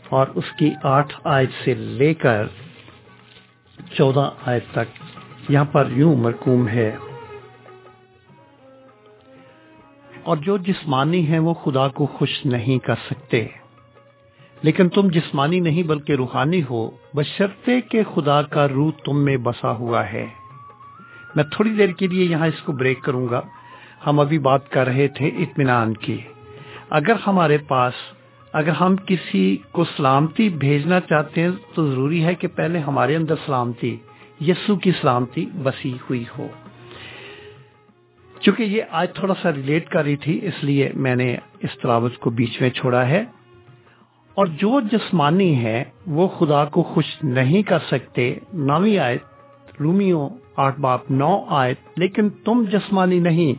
اور اس کی آٹھ آیت سے لے کر چودہ آیت تک۔ یہاں پر یوں مرکوم ہے۔ اور جو جسمانی ہیں وہ خدا کو خوش نہیں کر سکتے۔ لیکن تم جسمانی نہیں بلکہ روحانی ہو۔ بشرطے کہ خدا کا روح تم میں بسا ہوا ہے۔ میں تھوڑی دیر کے لیے یہاں اس کو بریک کروں گا۔ ہم ابھی بات کر رہے تھے اطمینان کی۔ اگر ہمارے پاس، اگر ہم کسی کو سلامتی بھیجنا چاہتے ہیں، تو ضروری ہے کہ پہلے ہمارے اندر سلامتی، یسو کی سلامتی بسی ہوئی ہو۔ چونکہ یہ آج تھوڑا سا ریلیٹ کر رہی تھی، اس لیے میں نے اس تلاوت کو بیچ میں چھوڑا ہے۔ اور جو جسمانی ہے، وہ خدا کو خوش نہیں کر سکتے۔ نوی آیت رومیو آٹھ باپ نو آیت، لیکن تم جسمانی نہیں،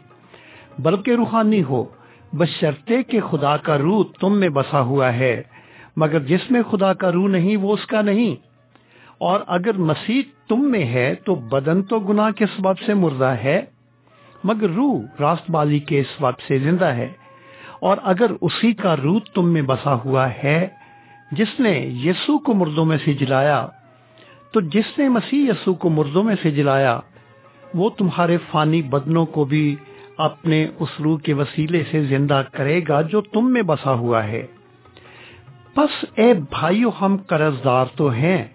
بلکہ روحانی ہو۔ بشرطے کہ خدا کا روح تم میں بسا ہوا ہے، مگر جس میں خدا کا روح نہیں، وہ اس کا نہیں۔ اور اگر مسیح تم میں ہے، تو بدن تو گناہ کے سبب سے مردہ ہے۔ مگر روح راست بازی کے سبب سے زندہ ہے۔ اور اگر اسی کا روح تم میں بسا ہوا ہے، جس نے یسو کو مردوں میں سے جلایا، تو جس نے مسیح یسو کو مردوں میں سے جلایا، وہ تمہارے فانی بدنوں کو بھی اپنے اس روح کے وسیلے سے زندہ کرے گا جو تم میں بسا ہوا ہے۔ بس اے بھائیو، ہم قرض دار تو ہیں،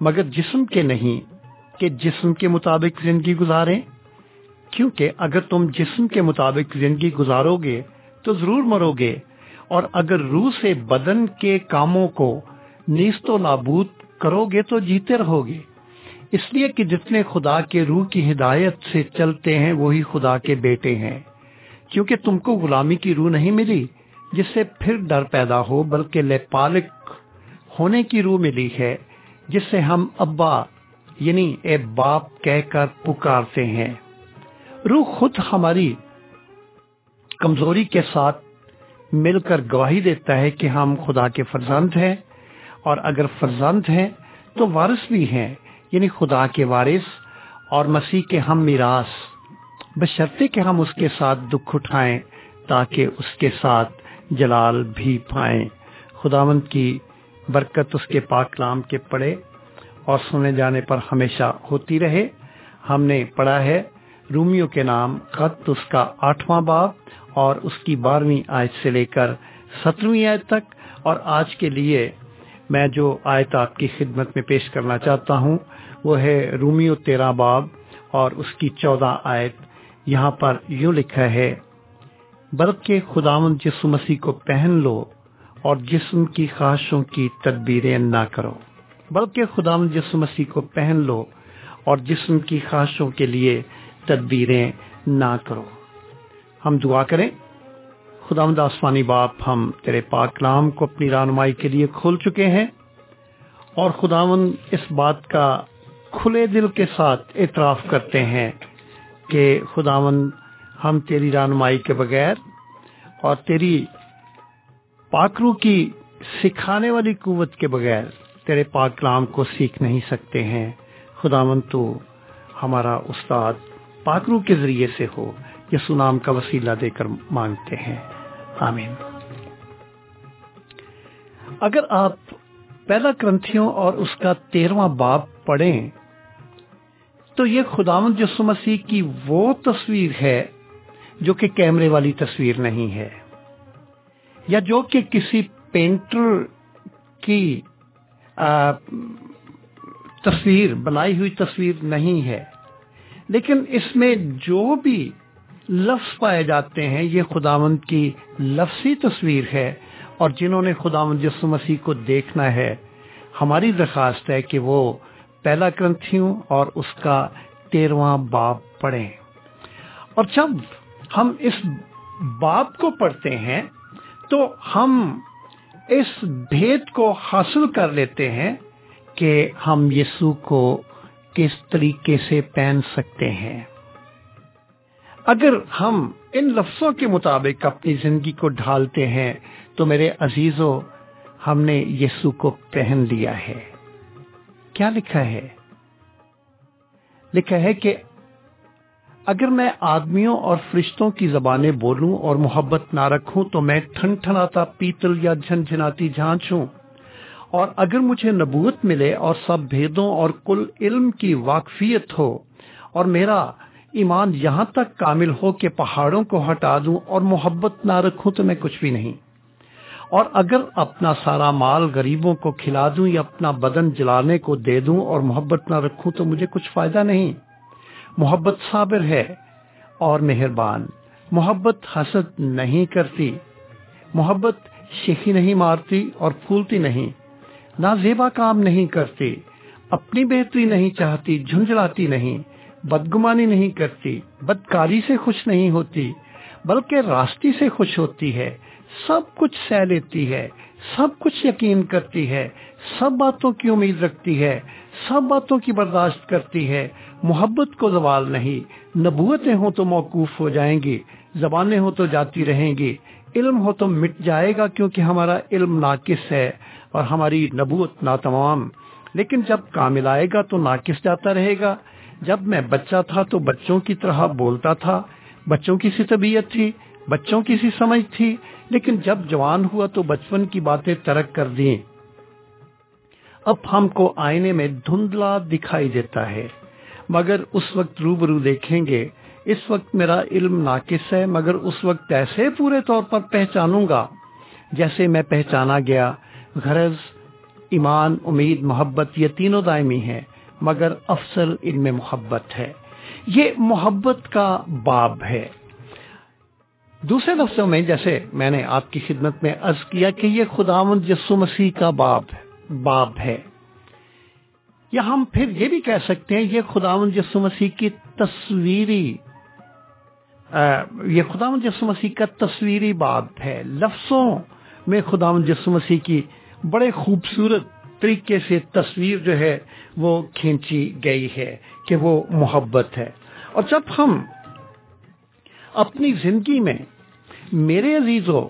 مگر جسم کے نہیں، کہ جسم کے مطابق زندگی گزاریں۔ کیونکہ اگر تم جسم کے مطابق زندگی گزارو گے تو ضرور مرو گے، اور اگر روح سے بدن کے کاموں کو نیست و نابود کرو گے تو جیتے رہو گے اس لیے کہ جتنے خدا کے روح کی ہدایت سے چلتے ہیں، وہی خدا کے بیٹے ہیں۔ کیونکہ تم کو غلامی کی روح نہیں ملی، جس سے پھر ڈر پیدا ہو، بلکہ لے پالک ہونے کی روح ملی ہے، جس سے ہم ابا یعنی اے باپ کہہ کر پکارتے ہیں۔ روح خود ہماری کمزوری کے ساتھ مل کر گواہی دیتا ہے کہ ہم خدا کے فرزند ہیں اور اگر فرزند ہیں تو وارث بھی ہیں یعنی خدا کے وارث اور مسیح کے ہم میراث۔ بشرطے کہ ہم اس کے ساتھ دکھ اٹھائیں تاکہ اس کے ساتھ جلال بھی پائیں۔ خداوند کی برکت اس کے پاک کلام کے پڑھے اور سنے جانے پر ہمیشہ ہوتی رہے۔ ہم نے پڑھا ہے رومیو کے نام خط اس کا آٹھواں باب اور اس کی بارہویں آیت سے لے کر سترویں آیت تک اور آج کے لیے میں جو آیت آپ کی خدمت میں پیش کرنا چاہتا ہوں وہ ہے رومیو تیرہ باب اور اس کی چودہ آیت۔ یہاں پر یوں لکھا ہے، بلکہ خداون جس مسیح کو پہن لو اور جسم کی خواہشوں کی تدبیریں نہ کرو۔ بلکہ خداون جس مسیح کو پہن لو اور جسم کی خواہشوں کے لیے تدبیریں نہ کرو۔ ہم دعا کریں خدا آسمانی باپ، ہم تیرے پاک نام کو اپنی رہنمائی کے لیے کھول چکے ہیں اور خداون اس بات کا کھلے دل کے ساتھ اعتراف کرتے ہیں کہ خداون ہم تیری رہنمائی کے بغیر اور تیری پاکرو کی سکھانے والی قوت کے بغیر تیرے پاک کلام کو سیکھ نہیں سکتے ہیں۔ خداون تو ہمارا استاد پاکرو کے ذریعے سے ہو، یسو نام کا وسیلہ دے کر مانگتے ہیں۔ آمین۔ اگر آپ پہلا گرنتھیوں اور اس کا تیرواں باپ پڑھیں، تو یہ خداون یسو مسیح کی وہ تصویر ہے جو کہ کیمرے والی تصویر نہیں ہے، یا جو کہ کسی پینٹر کی تصویر، بنائی ہوئی تصویر نہیں ہے۔ لیکن اس میں جو بھی لفظ پائے جاتے ہیں، یہ خداوند کی لفظی تصویر ہے اور جنہوں نے خداوند یسو مسیح کو دیکھنا ہے، ہماری درخواست ہے کہ وہ پہلا گرنتھیوں اور اس کا تیرواں باب پڑھیں۔ اور جب ہم اس باب کو پڑھتے ہیں، تو ہم اس بھید کو حاصل کر لیتے ہیں کہ ہم یسو کو کس طریقے سے پہن سکتے ہیں۔ اگر ہم ان لفظوں کے مطابق اپنی زندگی کو ڈھالتے ہیں، تو میرے عزیزوں ہم نے یسو کو پہن لیا ہے۔ کیا لکھا ہے؟ لکھا ہے کہ اگر میں آدمیوں اور فرشتوں کی زبانیں بولوں اور محبت نہ رکھوں، تو میں ٹھن ٹھناتا پیتل یا جھن جھناتی جھانچ ہوں اور اگر مجھے نبوت ملے اور سب بھیدوں اور کل علم کی واقفیت ہو اور میرا ایمان یہاں تک کامل ہو کہ پہاڑوں کو ہٹا دوں اور محبت نہ رکھوں تو میں کچھ بھی نہیں۔ اور اگر اپنا سارا مال غریبوں کو کھلا دوں یا اپنا بدن جلانے کو دے دوں اور محبت نہ رکھوں تو مجھے کچھ فائدہ نہیں۔ محبت صابر ہے اور مہربان۔ محبت حسد نہیں کرتی۔ محبت شیخی نہیں مارتی اور پھولتی نہیں۔ نہ زیبا کام نہیں کرتی، اپنی بہتری نہیں چاہتی، جھنجھلاتی نہیں، بدگمانی نہیں کرتی، بدکاری سے خوش نہیں ہوتی، بلکہ راستی سے خوش ہوتی ہے، سب کچھ سہ لیتی ہے، سب کچھ یقین کرتی ہے، سب باتوں کی امید رکھتی ہے، سب باتوں کی برداشت کرتی ہے، محبت کو زوال نہیں، نبوتیں ہوں تو موقوف ہو جائیں گی، زبانیں ہوں تو جاتی رہیں گی، علم ہو تو مٹ جائے گا کیونکہ ہمارا علم ناقص ہے۔ اور ہماری نبوت ناتمام۔ لیکن جب کامل آئے گا تو ناقص جاتا رہے گا۔ جب میں بچہ تھا تو بچوں کی طرح بولتا تھا۔ بچوں کی سی طبیعت تھی، بچوں کی سی سمجھ تھی۔ لیکن جب جوان ہوا تو بچپن کی باتیں ترک کر دی اب ہم کو آئینے میں دھندلا دکھائی دیتا ہے۔ مگر اس وقت روبرو دیکھیں گے۔ اس وقت میرا علم ناقص ہے، مگر اس وقت ایسے پورے طور پر پہچانوں گا جیسے میں پہچانا گیا۔ غرض، ایمان، امید، محبت، یہ تینوں دائمی ہیں، مگر افسر ان میں محبت ہے۔ یہ محبت کا باب ہے۔ دوسرے لفظوں میں، جیسے میں نے آپ کی خدمت میں عرض کیا کہ یہ خداون یسو مسیح کا باب باب ہے۔ یا ہم پھر یہ بھی کہہ سکتے ہیں، یہ خداون یسو مسیح کی تصویری یہ خداون یسو مسیح کا تصویری باب ہے۔ لفظوں میں خداون یسو مسیح کی بڑے خوبصورت طریقے سے تصویر جو ہے وہ کھینچی گئی ہے کہ وہ محبت ہے۔ اور جب ہم اپنی زندگی میں میرے عزیزوں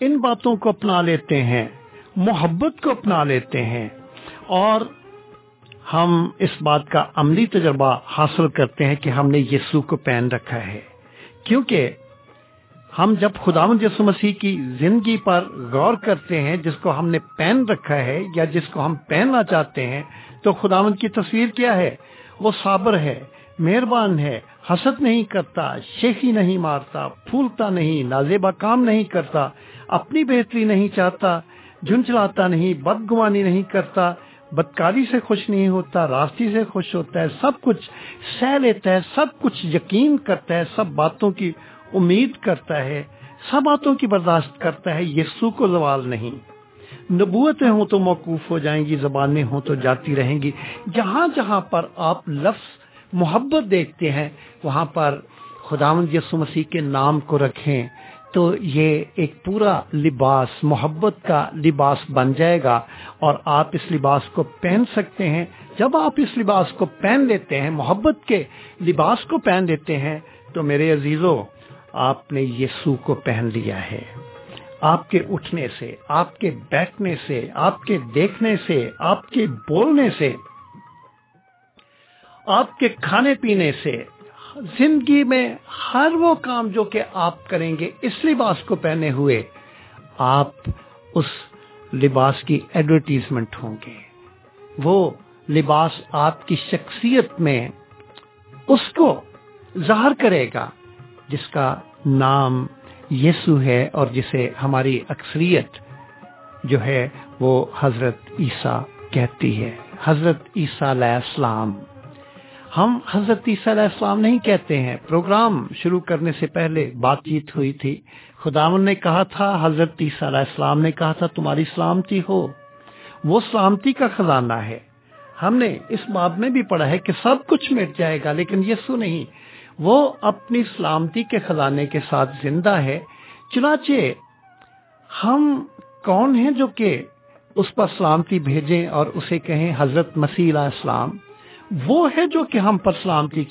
ان باتوں کو اپنا لیتے ہیں، محبت کو اپنا لیتے ہیں، اور ہم اس بات کا عملی تجربہ حاصل کرتے ہیں کہ ہم نے یسو کو پہن رکھا ہے۔ کیونکہ ہم جب خدا یسو مسیح کی زندگی پر غور کرتے ہیں، جس کو ہم نے پہن رکھا ہے یا جس کو ہم پہننا چاہتے ہیں، تو خداوند کی تصویر کیا ہے؟ وہ صابر ہے، مہربان ہے، حسد نہیں کرتا، شیخی نہیں مارتا، پھولتا نہیں نازیبا کام نہیں کرتا، اپنی بہتری نہیں چاہتا، جھنجھلاتا نہیں، بدگمانی نہیں کرتا، بدکاری سے خوش نہیں ہوتا، راستی سے خوش ہوتا ہے، سب کچھ سہ لیتا ہے، سب کچھ یقین کرتا ہے، سب باتوں کی امید کرتا ہے، سب باتوں کی برداشت کرتا ہے یسو کو زوال نہیں۔ نبوتیں ہوں تو موقوف ہو جائیں گی زبانیں ہوں تو جاتی رہیں گی۔ جہاں جہاں پر آپ لفظ محبت دیکھتے ہیں، وہاں پر خداوند یسو مسیح کے نام کو رکھیں تو یہ ایک پورا لباس، محبت کا لباس بن جائے گا۔ اور آپ اس لباس کو پہن سکتے ہیں۔ جب آپ اس لباس کو پہن لیتے ہیں، محبت کے لباس کو پہن لیتے ہیں، تو میرے عزیزوں آپ نے یسو کو پہن لیا ہے۔ آپ کے اٹھنے سے، آپ کے بیٹھنے سے، آپ کے دیکھنے سے، آپ کے بولنے سے، آپ کے کھانے پینے سے، زندگی میں ہر وہ کام جو کہ آپ کریں گے، اس لباس کو پہنے ہوئے آپ اس لباس کی ایڈورٹیزمنٹ ہوں گے۔ وہ لباس آپ کی شخصیت میں اس کو ظاہر کرے گا۔ جس کا نام یسو ہے اور جسے ہماری اکثریت جو ہے وہ حضرت عیسیٰ کہتی ہے۔ حضرت عیسیٰ علیہ السلام۔ ہم حضرت عیسیٰ علیہ السلام نہیں کہتے ہیں۔ پروگرام شروع کرنے سے پہلے بات چیت ہوئی تھی۔ خداون نے کہا تھا، حضرت عیسیٰ علیہ السلام نے کہا تھا، تمہاری سلامتی ہو۔ وہ سلامتی کا خزانہ ہے۔ ہم نے اس بات میں بھی پڑھا ہے کہ سب کچھ مٹ جائے گا، لیکن یسو نہیں۔ وہ اپنی سلامتی کے خزانے کے ساتھ زندہ ہے۔ چنانچہ ہم کون ہیں جو کہ اس پر سلامتی بھیجیں اور اسے کہیں حضرت مسیح علیہ السلام؟ وہ ہے جو کہ ہم پر سلامتی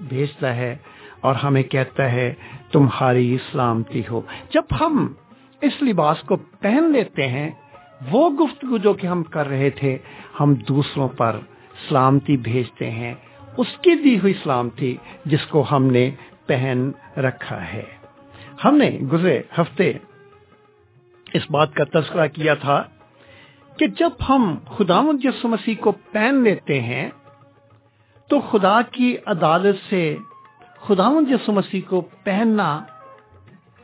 بھیجتا ہے اور ہمیں کہتا ہے، تمہاری سلامتی ہو۔ جب ہم اس لباس کو پہن لیتے ہیں، وہ گفتگو جو کہ ہم کر رہے تھے، ہم دوسروں پر سلامتی بھیجتے ہیں۔ اس کی دی ہوئی سلامتی جس کو ہم نے پہن رکھا ہے۔ ہم نے گزرے ہفتے اس بات کا تذکرہ کیا تھا کہ جب ہم خدا یسو مسیح کو پہن لیتے ہیں، تو خدا کی عدالت سے خدا یسو مسیح کو پہننا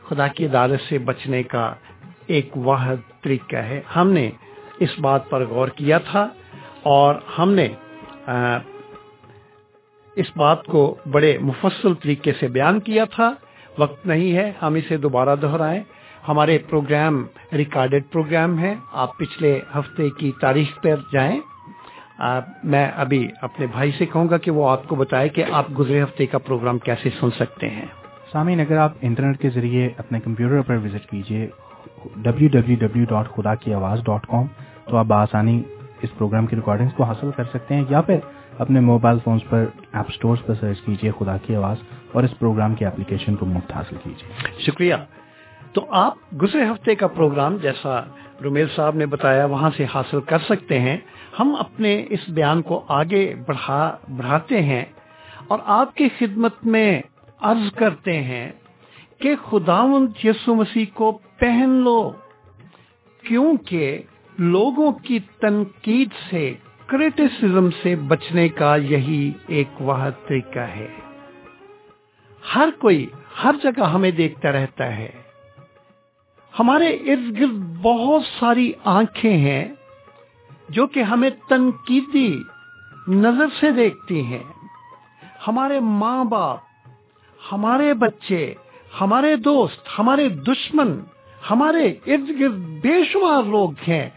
خدا کی عدالت سے بچنے کا ایک واحد طریقہ ہے۔ ہم نے اس بات پر غور کیا تھا اور ہم نے اس بات کو بڑے مفصل طریقے سے بیان کیا تھا۔ وقت نہیں ہے، ہم اسے دوبارہ دہرائیں۔ ہمارے پروگرام ریکارڈڈ پروگرام ہے آپ پچھلے ہفتے کی تاریخ پر جائیں۔ میں ابھی اپنے بھائی سے کہوں گا کہ وہ آپ کو بتائے کہ آپ گزرے ہفتے کا پروگرام کیسے سن سکتے ہیں۔
سامعین، اگر آپ انٹرنیٹ کے ذریعے اپنے کمپیوٹر پر وزٹ کیجیے ڈبلو ڈبلو ڈبلو ڈاٹ خدا کی آواز ڈاٹ کام تو آپ بآسانی اس پروگرام کی ریکارڈنگز کو حاصل کر سکتے ہیں۔ یا پھر اپنے موبائل فونز پر ایپ سٹورز پر سرچ کیجیے خدا کی آواز اور اس پروگرام کی اپلیکیشن کو مفت حاصل کیجیے
شکریہ۔ تو آپ گزرے ہفتے کا پروگرام جیسا رومیل صاحب نے بتایا وہاں سے حاصل کر سکتے ہیں۔ ہم اپنے اس بیان کو آگے بڑھا بڑھاتے ہیں اور آپ کی خدمت میں عرض کرتے ہیں کہ خداون یسو مسیح کو پہن لو، کیونکہ لوگوں کی تنقید سے کریٹیسزم سے بچنے کا یہی ایک واحد طریقہ ہے۔ ہر کوئی ہر جگہ ہمیں دیکھتا رہتا ہے۔ ہمارے ارد گرد بہت ساری آنکھیں ہیں جو کہ ہمیں تنقیدی نظر سے دیکھتی ہیں۔ ہمارے ماں باپ، ہمارے بچے، ہمارے دوست، ہمارے دشمن، ہمارے ارد گرد بے شمار لوگ ہیں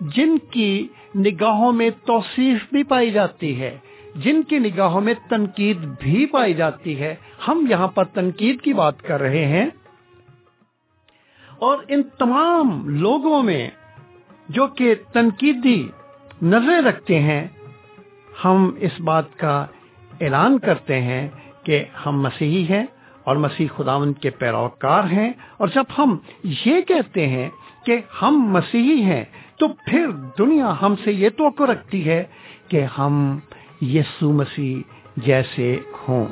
جن کی نگاہوں میں توصیف بھی پائی جاتی ہے۔ جن کی نگاہوں میں تنقید بھی پائی جاتی ہے، ہم یہاں پر تنقید کی بات کر رہے ہیں۔ اور ان تمام لوگوں میں جو کہ تنقیدی نظریں رکھتے ہیں، ہم اس بات کا اعلان کرتے ہیں کہ ہم مسیحی ہیں اور مسیح خداون کے پیروکار ہیں۔ اور جب ہم یہ کہتے ہیں کہ ہم مسیحی ہیں، تو پھر دنیا ہم سے یہ توقع رکھتی ہے کہ ہم یسو مسیح جیسے ہوں۔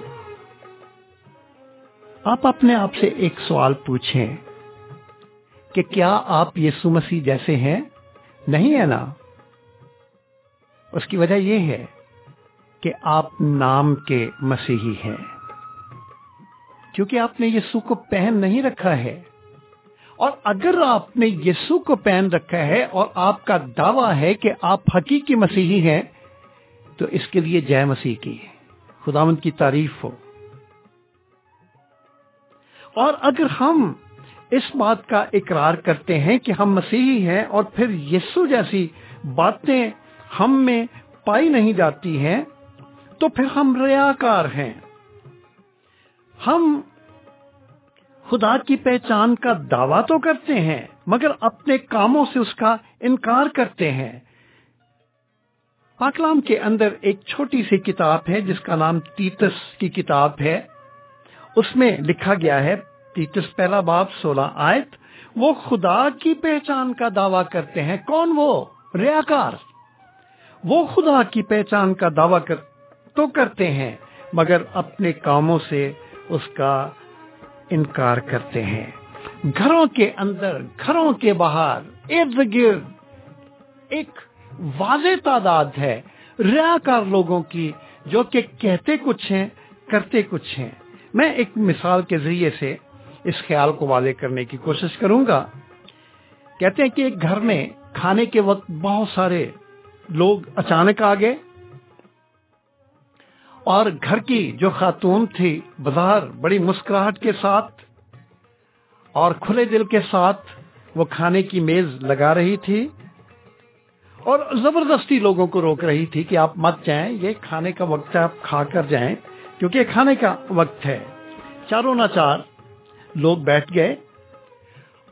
آپ اپنے آپ سے ایک سوال پوچھیں کہ کیا آپ یسو مسیح جیسے ہیں؟ نہیں ہے نا؟ اس کی وجہ یہ ہے کہ آپ نام کے مسیحی ہیں۔ کیونکہ آپ نے یسو کو پہن نہیں رکھا ہے اور اگر آپ نے یسو کو پہن رکھا ہے اور آپ کا دعویٰ ہے کہ آپ حقیقی مسیحی ہیں، تو اس کے لیے جے مسیح کی۔ خداوند کی تعریف ہو۔ اور اگر ہم اس بات کا اقرار کرتے ہیں کہ ہم مسیحی ہیں اور پھر یسو جیسی باتیں ہم میں پائی نہیں جاتی ہیں، تو پھر ہم ریاکار ہیں۔ ہم خدا کی پہچان کا دعویٰ تو کرتے ہیں، مگر اپنے کاموں سے اس کا انکار کرتے ہیں۔ پاکلام کے اندر ایک چھوٹی سی کتاب ہے، جس کا نام تیتس کی کتاب ہے۔ اس میں لکھا گیا ہے، تیتس پہلا باب سولہ آیت، وہ خدا کی پہچان کا دعویٰ کرتے ہیں۔ کون وہ؟ ریاکار۔ وہ خدا کی پہچان کا دعویٰ کر تو کرتے ہیں، مگر اپنے کاموں سے اس کا انکار کرتے ہیں۔ گھروں کے اندر، گھروں کے باہر، ارد گرد ایک واضح تعداد ہے ریاکار لوگوں کی، جو کہ کہتے کچھ ہیں، کرتے کچھ ہیں۔ میں ایک مثال کے ذریعے سے اس خیال کو واضح کرنے کی کوشش کروں گا۔ کہتے ہیں کہ ایک گھر میں کھانے کے وقت بہت سارے لوگ اچانک آ گئے اور گھر کی جو خاتون تھی بظاہر بڑی مسکراہٹ کے ساتھ اور کھلے دل کے ساتھ وہ کھانے کی میز لگا رہی تھی اور زبردستی لوگوں کو روک رہی تھی کہ آپ مت جائیں، یہ کھانے کا وقت ہے، آپ کھا کر جائیں، کیونکہ کھانے کا وقت ہے۔ چاروں نہ چار لوگ بیٹھ گئے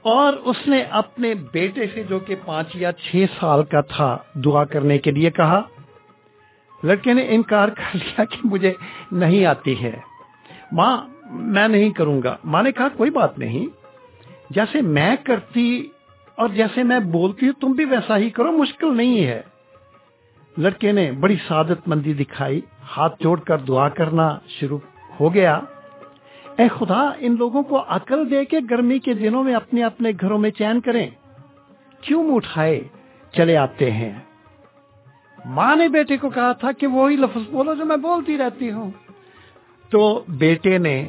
اور اس نے اپنے بیٹے سے جو کہ پانچ یا چھ سال کا تھا، دعا کرنے کے لیے کہا لڑکے نے انکار کر لیا کہ مجھے نہیں آتی ہے۔ ماں، میں نہیں کروں گا۔ ماں نے کہا، کوئی بات نہیں۔ جیسے میں کرتی اور جیسے میں بولتی ہوں تم بھی ویسا ہی کرو، مشکل نہیں ہے۔ لڑکے نے بڑی سعادت مندی دکھائی۔ ہاتھ جوڑ کر دعا کرنا شروع ہو گیا۔ اے خدا، ان لوگوں کو عقل دے کے گرمی کے دنوں میں اپنے اپنے گھروں میں چین کریں۔ کیوں اٹھائے چلے آتے ہیں؟ ماں نے بیٹے کو کہا تھا کہ وہی لفظ بولو جو میں بولتی رہتی ہوں۔ تو بیٹے نے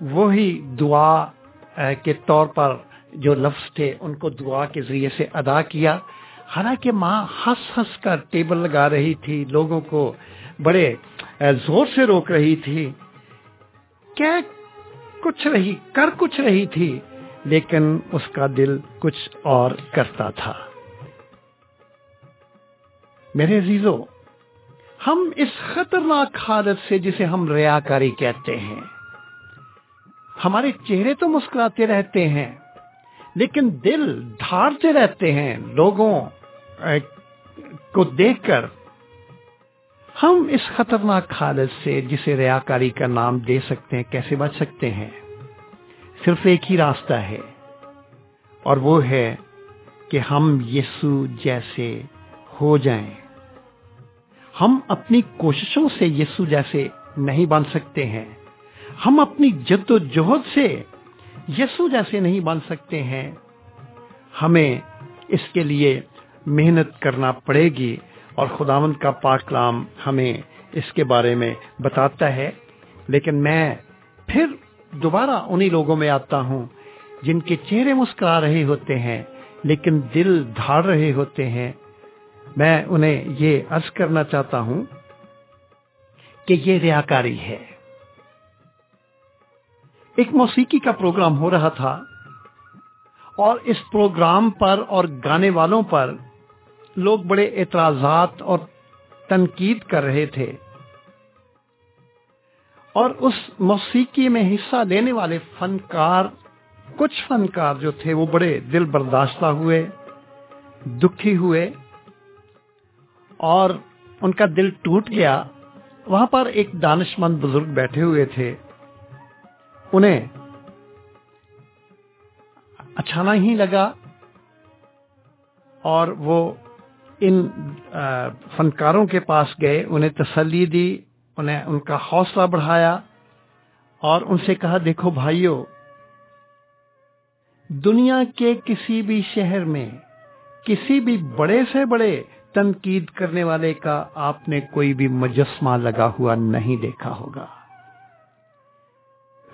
وہی دعا کے طور پر جو لفظ تھے، ان کو دعا کے ذریعے سے ادا کیا۔ حالانکہ ماں ہنس ہنس کر ٹیبل لگا رہی تھی، لوگوں کو بڑے زور سے روک رہی تھی۔ کیا کچھ رہی، کر کچھ رہی تھی، لیکن اس کا دل کچھ اور کرتا تھا۔ میرے عزیزو، ہم اس خطرناک حالت سے جسے ہم ریاکاری کہتے ہیں، ہمارے چہرے تو مسکراتے رہتے ہیں، لیکن دل دھارتے رہتے ہیں لوگوں کو دیکھ کر۔ ہم اس خطرناک حالت سے جسے ریاکاری کا نام دے سکتے ہیں، کیسے بچ سکتے ہیں؟ صرف ایک ہی راستہ ہے، اور وہ ہے کہ ہم یسو جیسے ہو جائیں۔ ہم اپنی کوششوں سے یسو جیسے نہیں بن سکتے ہیں۔ ہم اپنی جد و جہد سے یسو جیسے نہیں بن سکتے ہیں۔ ہمیں اس کے لیے محنت کرنا پڑے گی اور خداون کا پاک کلام ہمیں اس کے بارے میں بتاتا ہے۔ لیکن میں پھر دوبارہ انہی لوگوں میں آتا ہوں جن کے چہرے مسکرا رہے ہوتے ہیں لیکن دل دھاڑ رہے ہوتے ہیں۔ میں انہیں یہ عرض کرنا چاہتا ہوں کہ یہ ریاکاری ہے۔ ایک موسیقی کا پروگرام ہو رہا تھا اور اس پروگرام پر اور گانے والوں پر لوگ بڑے اعتراضات اور تنقید کر رہے تھے اور اس موسیقی میں حصہ لینے والے فنکار، کچھ فنکار جو تھے وہ بڑے دل برداشتہ ہوئے، دکھی ہوئے اور ان کا دل ٹوٹ گیا، وہاں پر ایک دانش مند بزرگ بیٹھے ہوئے تھے۔ انہیں اچھا نہیں لگا اور وہ ان فنکاروں کے پاس گئے، انہیں تسلی دی، انہیں ان کا حوصلہ بڑھایا اور ان سے کہا، دیکھو بھائیو، دنیا کے کسی بھی شہر میں، کسی بھی بڑے سے بڑے تنقید کرنے والے کا آپ نے کوئی بھی مجسمہ لگا ہوا نہیں دیکھا ہوگا۔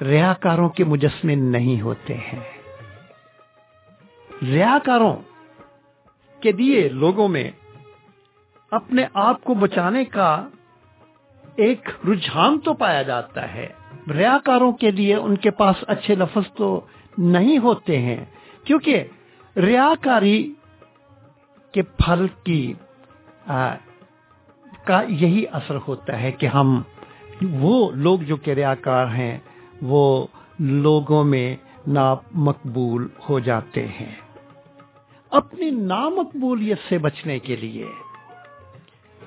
ریاکاروں کے مجسمے نہیں ہوتے ہیں۔ ریاکاروں کے دیے لوگوں میں اپنے آپ کو بچانے کا ایک رجحان تو پایا جاتا ہے۔ ریاکاروں کے لیے ان کے پاس اچھے لفظ تو نہیں ہوتے ہیں، کیونکہ ریاکاری کے پھل کی کا یہی اثر ہوتا ہے کہ ہم وہ لوگ جو کہ ریاکار ہیں، وہ لوگوں میں نامقبول ہو جاتے ہیں۔ اپنی نامقبولیت سے بچنے کے لیے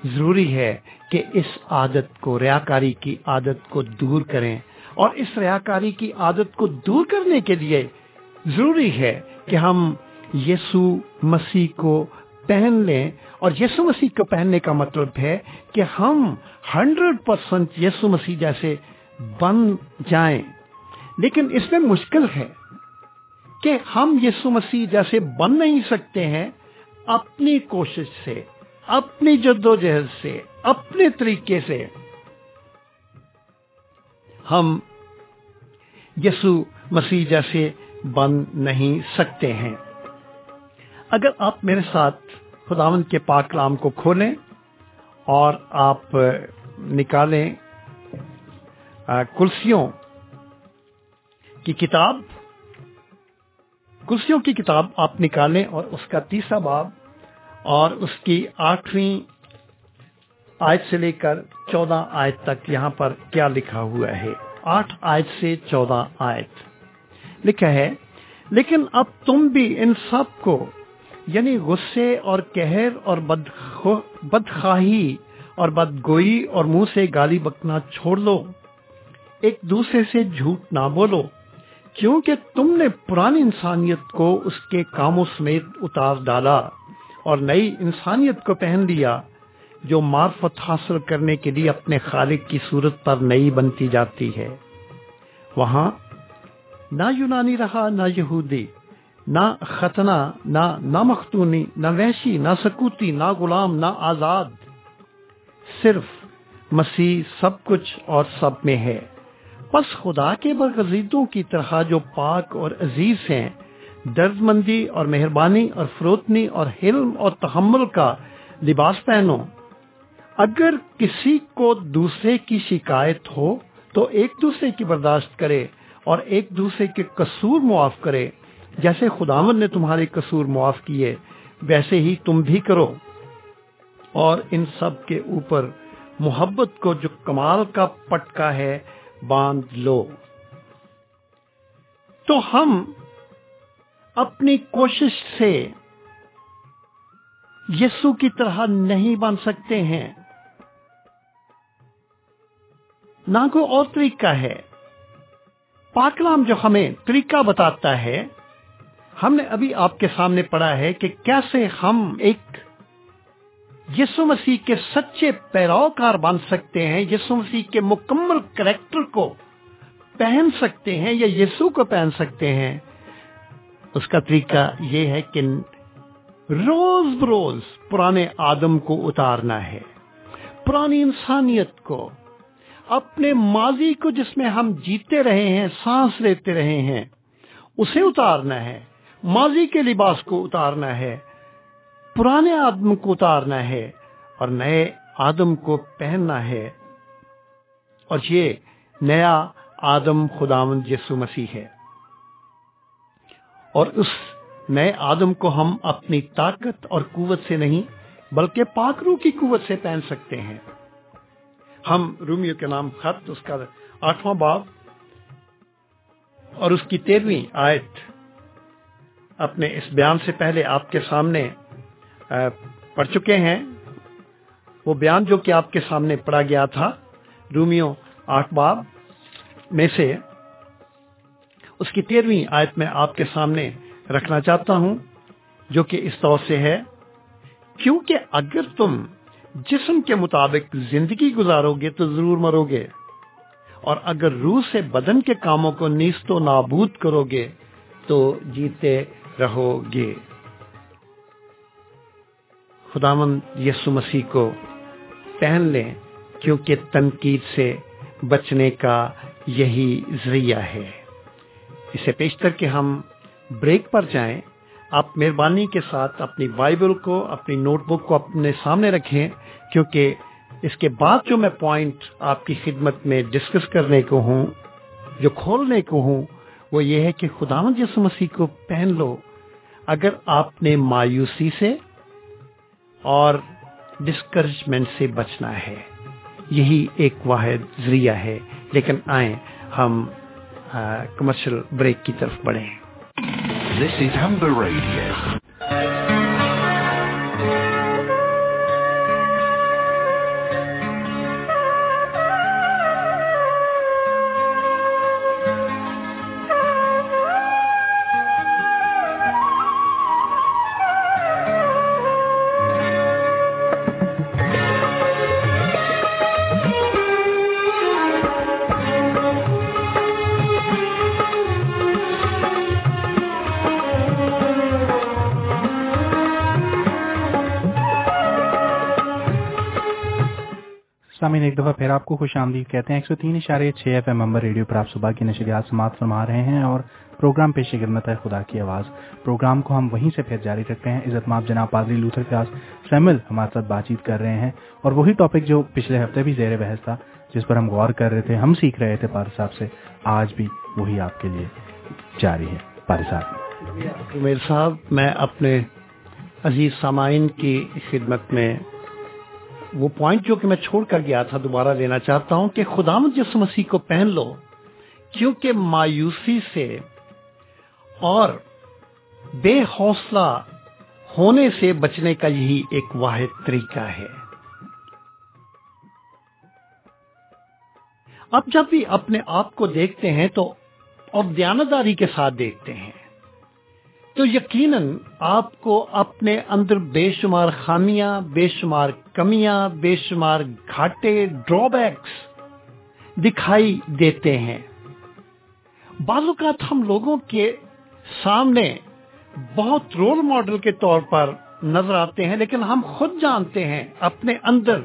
ضروری ہے کہ اس عادت کو، ریاکاری کی عادت کو دور کریں۔ اور اس ریاکاری کی عادت کو دور کرنے کے لیے ضروری ہے کہ ہم یسو مسیح کو پہن لیں اور یسو مسیح کو پہننے کا مطلب ہے کہ ہم ہنڈریڈ پرسینٹ یسو مسیح جیسے بن جائیں۔ لیکن اس میں مشکل ہے کہ ہم یسو مسیح جیسے بن نہیں سکتے ہیں اپنی کوشش سے، اپنی جد و جہد سے، اپنے طریقے سے۔ ہم یسو مسیح جیسے بن نہیں سکتے ہیں۔ اگر آپ میرے ساتھ خداون کے پاک کلام کو کھولیں اور آپ نکالیں کلسیوں کی کتاب۔ کلسیوں کی کتاب آپ نکالیں اور اس کا تیسرا باب اور اس کی آٹھویں آیت سے لے کر چودہ آیت تک یہاں پر کیا لکھا ہوا ہے۔ آٹھ آیت سے چودہ آیت لکھا ہے، لیکن اب تم بھی ان سب کو یعنی غصے اور کہر اور بدخواہی اور بدگوئی اور منہ سے گالی بکنا چھوڑ لو۔ ایک دوسرے سے جھوٹ نہ بولو۔ کیونکہ تم نے پرانی انسانیت کو اس کے کاموں سمیت اتار ڈالا اور نئی انسانیت کو پہن لیا، جو معرفت حاصل کرنے کے لیے اپنے خالق کی صورت پر نئی بنتی جاتی ہے۔ وہاں نہ یونانی رہا، نہ یہودی۔ نہ ختنہ، نہ نہ مختونی نہ وحشی، نہ سکوتی، نہ غلام، نہ آزاد۔ صرف مسیح سب کچھ اور سب میں ہے۔ بس خدا کے برگزیدوں کی طرح جو پاک اور عزیز ہیں درد مندی اور مہربانی اور فروتنی اور حلم اور تحمل کا لباس پہنو۔ اگر کسی کو دوسرے کی شکایت ہو، تو ایک دوسرے کی برداشت کرے اور ایک دوسرے کے قصور معاف کرے۔ جیسے خداون نے تمہارے قصور معاف کیے، ویسے ہی تم بھی کرو۔ اور ان سب کے اوپر محبت کو جو کمال کا پٹکا ہے، باندھ لو۔ تو ہم اپنی کوشش سے یسو کی طرح نہیں بن سکتے ہیں۔ نہ کوئی اور طریقہ ہے۔ پاکلام جو ہمیں طریقہ بتاتا ہے ہم نے ابھی آپ کے سامنے پڑھا ہے کہ کیسے ہم ایک یسو مسیح کے سچے پیروکار بن سکتے ہیں، یسو مسیح کے مکمل کریکٹر کو پہن سکتے ہیں یا یسو کو پہن سکتے ہیں۔ اس کا طریقہ یہ ہے کہ روز بروز پرانے آدم کو اتارنا ہے، پرانی انسانیت کو، اپنے ماضی کو جس میں ہم جیتے رہے ہیں، سانس لیتے رہے ہیں، اسے اتارنا ہے۔ ماضی کے لباس کو اتارنا ہے، پرانے آدم کو اتارنا ہے اور نئے آدم کو پہننا ہے۔ اور یہ نیا آدم خداون یسو مسیح ہے۔ اور اس نئے آدم کو ہم اپنی طاقت اور قوت سے نہیں، بلکہ پاکرو کی قوت سے پہن سکتے ہیں۔ ہم رومیو کے نام خط، اس کا آٹھواں باب اور اس کی تیرہویں آیت۔ اپنے اس بیان سے پہلے آپ کے سامنے پڑھ چکے ہیں۔ وہ بیان جو کہ آپ کے سامنے پڑھا گیا تھا رومیو آٹھ باب میں سے، اس کی تیرہویں آیت میں آپ کے سامنے رکھنا چاہتا ہوں، جو کہ اس طور سے ہے، کیونکہ اگر تم جسم کے مطابق زندگی گزارو گے تو ضرور مرو گے، اور اگر روح سے بدن کے کاموں کو نیست و نابود کرو گے تو جیتے رہو گے۔ خدامن یسو مسیح کو پہن لیں، کیونکہ تنقید سے بچنے کا یہی ذریعہ ہے۔ اسے پیشتر کے ہم بریک پر جائیں۔ آپ مہربانی کے ساتھ اپنی بائبل کو، اپنی نوٹ بک کو اپنے سامنے رکھیں، کیونکہ اس کے بعد جو میں پوائنٹ آپ کی خدمت میں ڈسکس کرنے کو ہوں، جو کھولنے کو ہوں وہ یہ ہے کہ خدا یسو مسیح کو پہن لو۔ اگر آپ نے مایوسی سے اور ڈسکریجمنٹ سے بچنا ہے، یہی ایک واحد ذریعہ ہے۔ لیکن آئیں ہم کمرشل بریک کی طرف بڑھیں۔
This is Humber Radio.
ایک دفعہ پھر آپ کو خوش آمدید کہتے ہیں ایک سو تین اشارے چھ ایف ایم امبر ریڈیو پر آپ صبح کی نشریات سماعت فرما رہے ہیں اور پروگرام پیش خدمت ہے خدا کی آواز۔ پروگرام کو ہم وہیں سے پھر جاری رکھتے ہیں۔ عزت ماب جناب پادری لوتھر فیاض سیمل ہمارے ساتھ بات چیت کر رہے ہیں اور وہی ٹاپک جو پچھلے ہفتے بھی زیر بحث تھا، جس پر ہم غور کر رہے تھے، ہم سیکھ رہے تھے پار صاحب سے، آج بھی وہی آپ کے لیے جاری ہے۔ پار صاحب۔
صاحب، میں اپنے عزیز سامعین کی خدمت میں وہ پوائنٹ جو کہ میں چھوڑ کر گیا تھا دوبارہ لینا چاہتا ہوں کہ خدا جس مسیح کو پہن لو، کیونکہ مایوسی سے اور بے حوصلہ ہونے سے بچنے کا یہی ایک واحد طریقہ ہے۔ اب جب بھی اپنے آپ کو دیکھتے ہیں تو اور دیانتداری کے ساتھ دیکھتے ہیں۔ تو یقیناً آپ کو اپنے اندر بے شمار خامیاں، بے شمار کمیاں، بے شمار گھاٹے ڈرا بیکس دکھائی دیتے ہیں۔ بعض اوقات ہم لوگوں کے سامنے بہت رول ماڈل کے طور پر نظر آتے ہیں، لیکن ہم خود جانتے ہیں اپنے اندر۔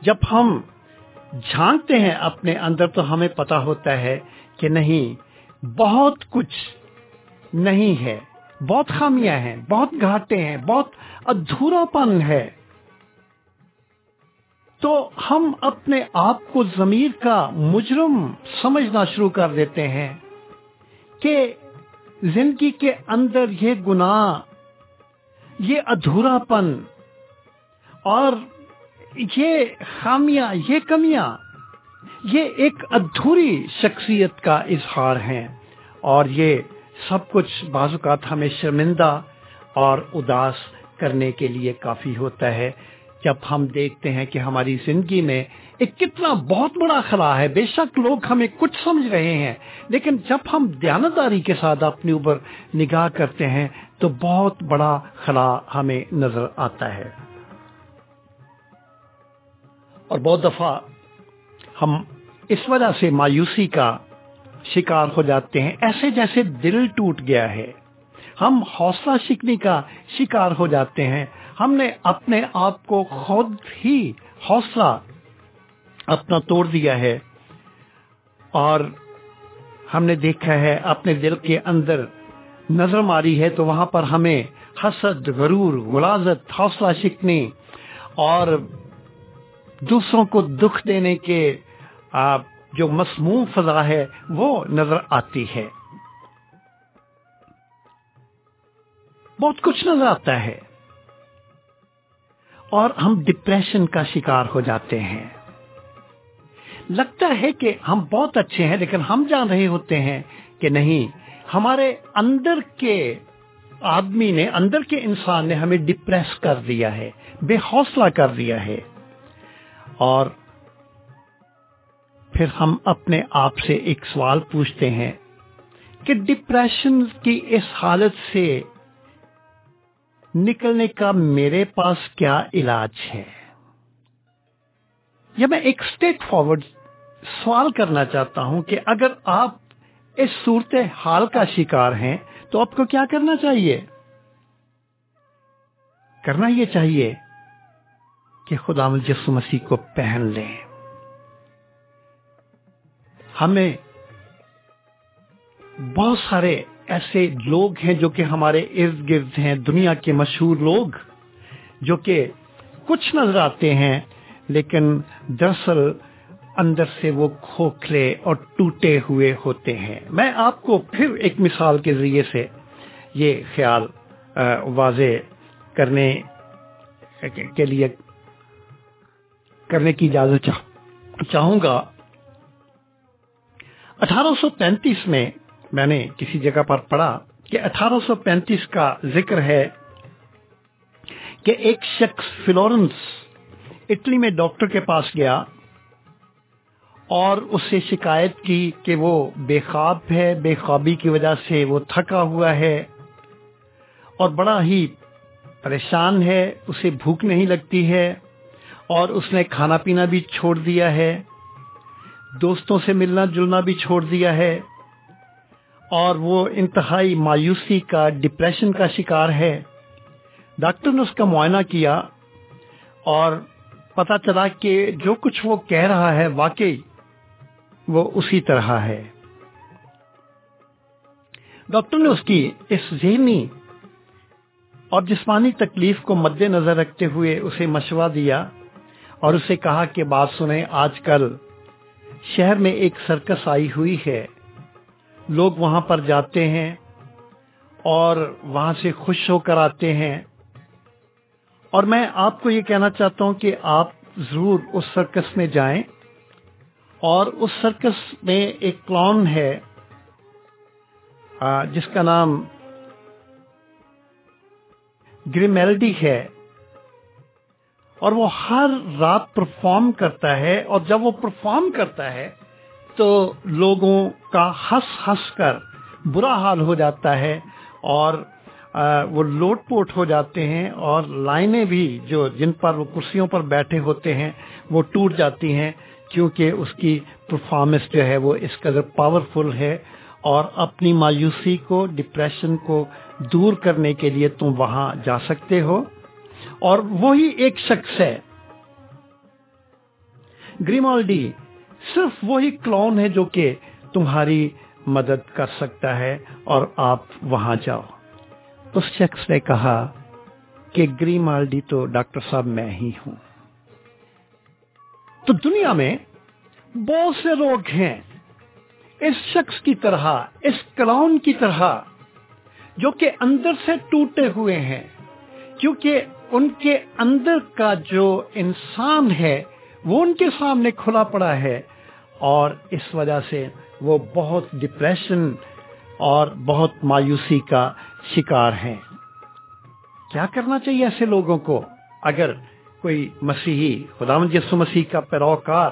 جب ہم جھانکتے ہیں اپنے اندر تو ہمیں پتا ہوتا ہے کہ نہیں، بہت کچھ نہیں ہے۔ بہت خامیاں ہیں، بہت گھاٹے ہیں، بہت ادھورا پن ہے۔ تو ہم اپنے آپ کو ضمیر کا مجرم سمجھنا شروع کر دیتے ہیں کہ زندگی کے اندر یہ گناہ، یہ ادھورا پن اور یہ خامیاں، یہ کمیاں، یہ ایک ادھوری شخصیت کا اظہار ہے اور یہ سب کچھ بعض اوقات ہمیں شرمندہ اور اداس کرنے کے لیے کافی ہوتا ہے۔ جب ہم دیکھتے ہیں کہ ہماری زندگی میں ایک کتنا بہت بڑا خلا ہے، بے شک لوگ ہمیں کچھ سمجھ رہے ہیں، لیکن جب ہم دیانتداری کے ساتھ اپنے اوپر نگاہ کرتے ہیں تو بہت بڑا خلا ہمیں نظر آتا ہے۔ اور بہت دفعہ ہم اس وجہ سے مایوسی کا شکار ہو جاتے ہیں۔ ایسے جیسے دل ٹوٹ گیا ہے۔ ہم حوصلہ شکنی کا شکار ہو جاتے ہیں۔ ہم نے اپنے آپ کو خود ہی حوصلہ اپنا توڑ دیا ہے۔ اور ہم نے دیکھا ہے، اپنے دل کے اندر نظر ماری ہے تو وہاں پر ہمیں حسد، غرور غلازت حوصلہ شکنی اور دوسروں کو دکھ دینے کے جو مسموم فضا ہے، وہ نظر آتی ہے۔ بہت کچھ نظر آتا ہے۔ اور ہم ڈپریشن کا شکار ہو جاتے ہیں۔ لگتا ہے کہ ہم بہت اچھے ہیں، لیکن ہم جان رہے ہوتے ہیں کہ نہیں، ہمارے اندر کے آدمی نے، اندر کے انسان نے ہمیں ڈپریس کر دیا ہے، بے حوصلہ کر دیا ہے۔ اور پھر ہم اپنے آپ سے ایک سوال پوچھتے ہیں کہ ڈپریشن کی اس حالت سے نکلنے کا میرے پاس کیا علاج ہے؟ یا میں ایک اسٹیٹ فارورڈ سوال کرنا چاہتا ہوں کہ اگر آپ اس صورت حال کا شکار ہیں تو آپ کو کیا کرنا چاہیے؟ کرنا یہ چاہیے کہ خدا مجس مسیح کو پہن لیں۔ ہمیں بہت سارے ایسے لوگ ہیں جو کہ ہمارے ارد گرد ہیں، دنیا کے مشہور لوگ، جو کہ کچھ نظر آتے ہیں، لیکن دراصل اندر سے وہ کھوکھلے اور ٹوٹے ہوئے ہوتے ہیں۔ میں آپ کو پھر ایک مثال کے ذریعے سے یہ خیال واضح کرنے کے لیے کرنے کی اجازت چاہوں گا۔ اٹھارہ سو پینتیس میں میں نے کسی جگہ پر پڑھا کہ اٹھارہ سو پینتیس کا ذکر ہے کہ ایک شخص فلورنس، اٹلی میں ڈاکٹر کے پاس گیا اور اس سے شکایت کی کہ وہ بے خواب ہے، بے خوابی کی وجہ سے وہ تھکا ہوا ہے اور بڑا ہی پریشان ہے، اسے بھوک نہیں لگتی ہے اور اس نے کھانا پینا بھی چھوڑ دیا ہے۔ دوستوں سے ملنا جلنا بھی چھوڑ دیا ہے اور وہ انتہائی مایوسی کا ڈپریشن کا شکار ہے۔ ڈاکٹر نے اس کا معائنہ کیا اور پتا چلا کہ جو کچھ وہ کہہ رہا ہے واقعی وہ اسی طرح ہے۔ ڈاکٹر نے اس کی اس ذہنی اور جسمانی تکلیف کو مد نظر رکھتے ہوئے اسے مشورہ دیا اور اسے کہا کہ بات سنیں، آج کل شہر میں ایک سرکس آئی ہوئی ہے۔ لوگ وہاں پر جاتے ہیں اور وہاں سے خوش ہو کر آتے ہیں۔ اور میں آپ کو یہ کہنا چاہتا ہوں کہ آپ ضرور اس سرکس میں جائیں۔ اور اس سرکس میں ایک کلون ہے جس کا نام گریمیلڈی ہے۔ اور وہ ہر رات پرفارم کرتا ہے اور جب وہ پرفارم کرتا ہے تو لوگوں کا ہنس ہنس کر برا حال ہو جاتا ہے اور وہ لوٹ پوٹ ہو جاتے ہیں اور لائنیں بھی جو جن پر وہ کرسیوں پر بیٹھے ہوتے ہیں، وہ ٹوٹ جاتی ہیں کیونکہ اس کی پرفارمنس جو ہے وہ اس قدر پاورفل ہے اور اپنی مایوسی کو ڈپریشن کو دور کرنے کے لیے تم وہاں جا سکتے ہو۔ اور وہی ایک شخص ہے۔ گریمالڈی، صرف وہی کلون ہے جو کہ تمہاری مدد کر سکتا ہے اور آپ وہاں جاؤ۔ اس شخص نے کہا کہ گریمالڈی تو ڈاکٹر صاحب میں ہی ہوں۔ تو دنیا میں بہت سے لوگ ہیں اس شخص کی طرح، اس کلون کی طرح، جو کہ اندر سے ٹوٹے ہوئے ہیں، کیونکہ ان کے اندر کا جو انسان ہے، وہ ان کے سامنے کھلا پڑا ہے اور اس وجہ سے وہ بہت ڈپریشن اور بہت مایوسی کا شکار ہیں۔ کیا کرنا چاہیے ایسے لوگوں کو؟ اگر کوئی مسیحی خدا یسو مسیح کا پیروکار،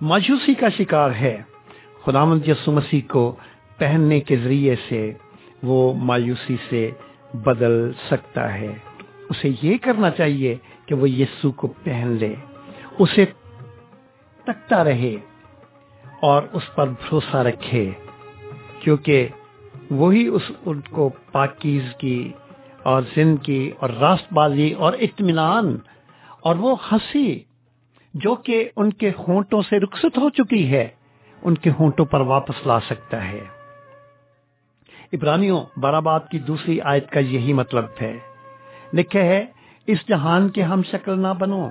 مایوسی کا شکار ہے خدا یسو مسیح کو پہننے کے ذریعے سے وہ مایوسی سے بدل سکتا ہے۔ اسے یہ کرنا چاہیے کہ وہ یسو کو پہن لے۔ اسے تکتا رہے اور اس پر بھروسہ رکھے، کیونکہ وہی اس ان کو پاکیز کی اور زن کی اور راست بازی اور اطمینان اور وہ ہنسی جو کہ ان کے ہونٹوں سے رخصت ہو چکی ہے، ان کے ہونٹوں پر واپس لا سکتا ہے۔ ابرانیوں برآباد کی دوسری آیت کا یہی مطلب ہے۔ لکھے ہے اس جہان کے ہم شکل نہ بنو،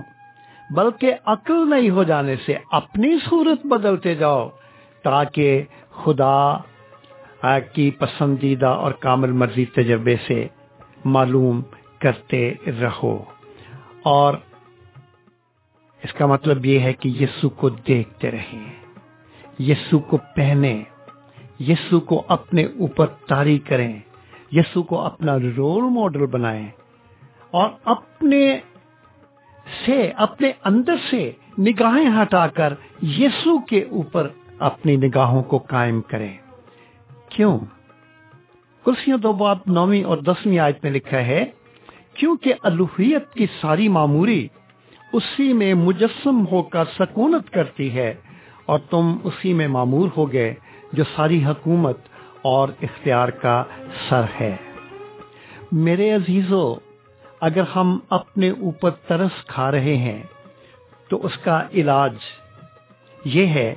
بلکہ عقل نہیں ہو جانے سے اپنی صورت بدلتے جاؤ، تاکہ خدا کی پسندیدہ اور کامل مرضی تجربے سے معلوم کرتے رہو۔ اور اس کا مطلب یہ ہے کہ یسو کو دیکھتے رہیں، یسو کو پہنے۔ یسو کو اپنے اوپر تاری کریں، یسو کو اپنا رول ماڈل بنائیں اور اپنے سے، اپنے اندر سے نگاہیں ہٹا کر یسو کے اوپر اپنی نگاہوں کو قائم کریں۔ کیوں؟ کرسیوں دو بات نویں اور دسویں آیت میں لکھا ہے، کیونکہ الوحیت کی ساری معموری اسی میں مجسم ہو کر سکونت کرتی ہے اور تم اسی میں معمور ہو گئے۔ جو ساری حکومت اور اختیار کا سر ہے۔ میرے عزیزو، اگر ہم اپنے اوپر ترس کھا رہے ہیں، تو اس کا علاج یہ ہے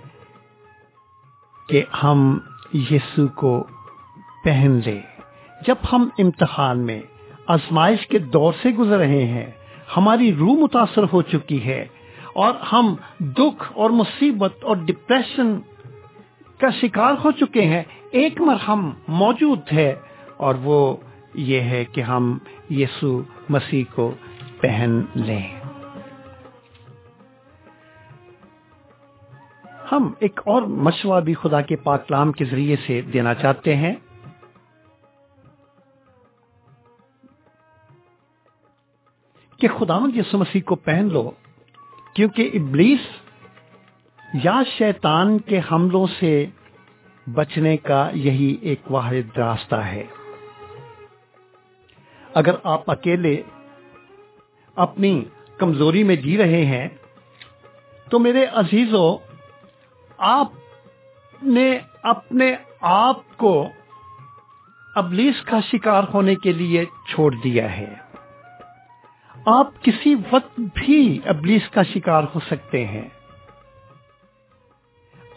کہ ہم یسو کو پہن لیں۔ جب ہم امتحان میں آزمائش کے دور سے گزر رہے ہیں، ہماری روح متاثر ہو چکی ہے اور ہم دکھ اور مصیبت اور ڈپریشن کا شکار ہو چکے ہیں، ایک مرہم موجود ہے اور وہ یہ ہے کہ ہم یسو مسیح کو پہن لیں۔ ہم ایک اور مشورہ بھی خدا کے پاکلام کے ذریعے سے دینا چاہتے ہیں۔ کہ خدا یسو مسیح کو پہن لو، کیونکہ ابلیس یا شیطان کے حملوں سے بچنے کا یہی ایک واحد راستہ ہے۔ اگر آپ اکیلے اپنی کمزوری میں جی رہے ہیں، تو میرے عزیزوں آپ نے اپنے آپ کو ابلیس کا شکار ہونے کے لیے چھوڑ دیا ہے۔ آپ کسی وقت بھی ابلیس کا شکار ہو سکتے ہیں۔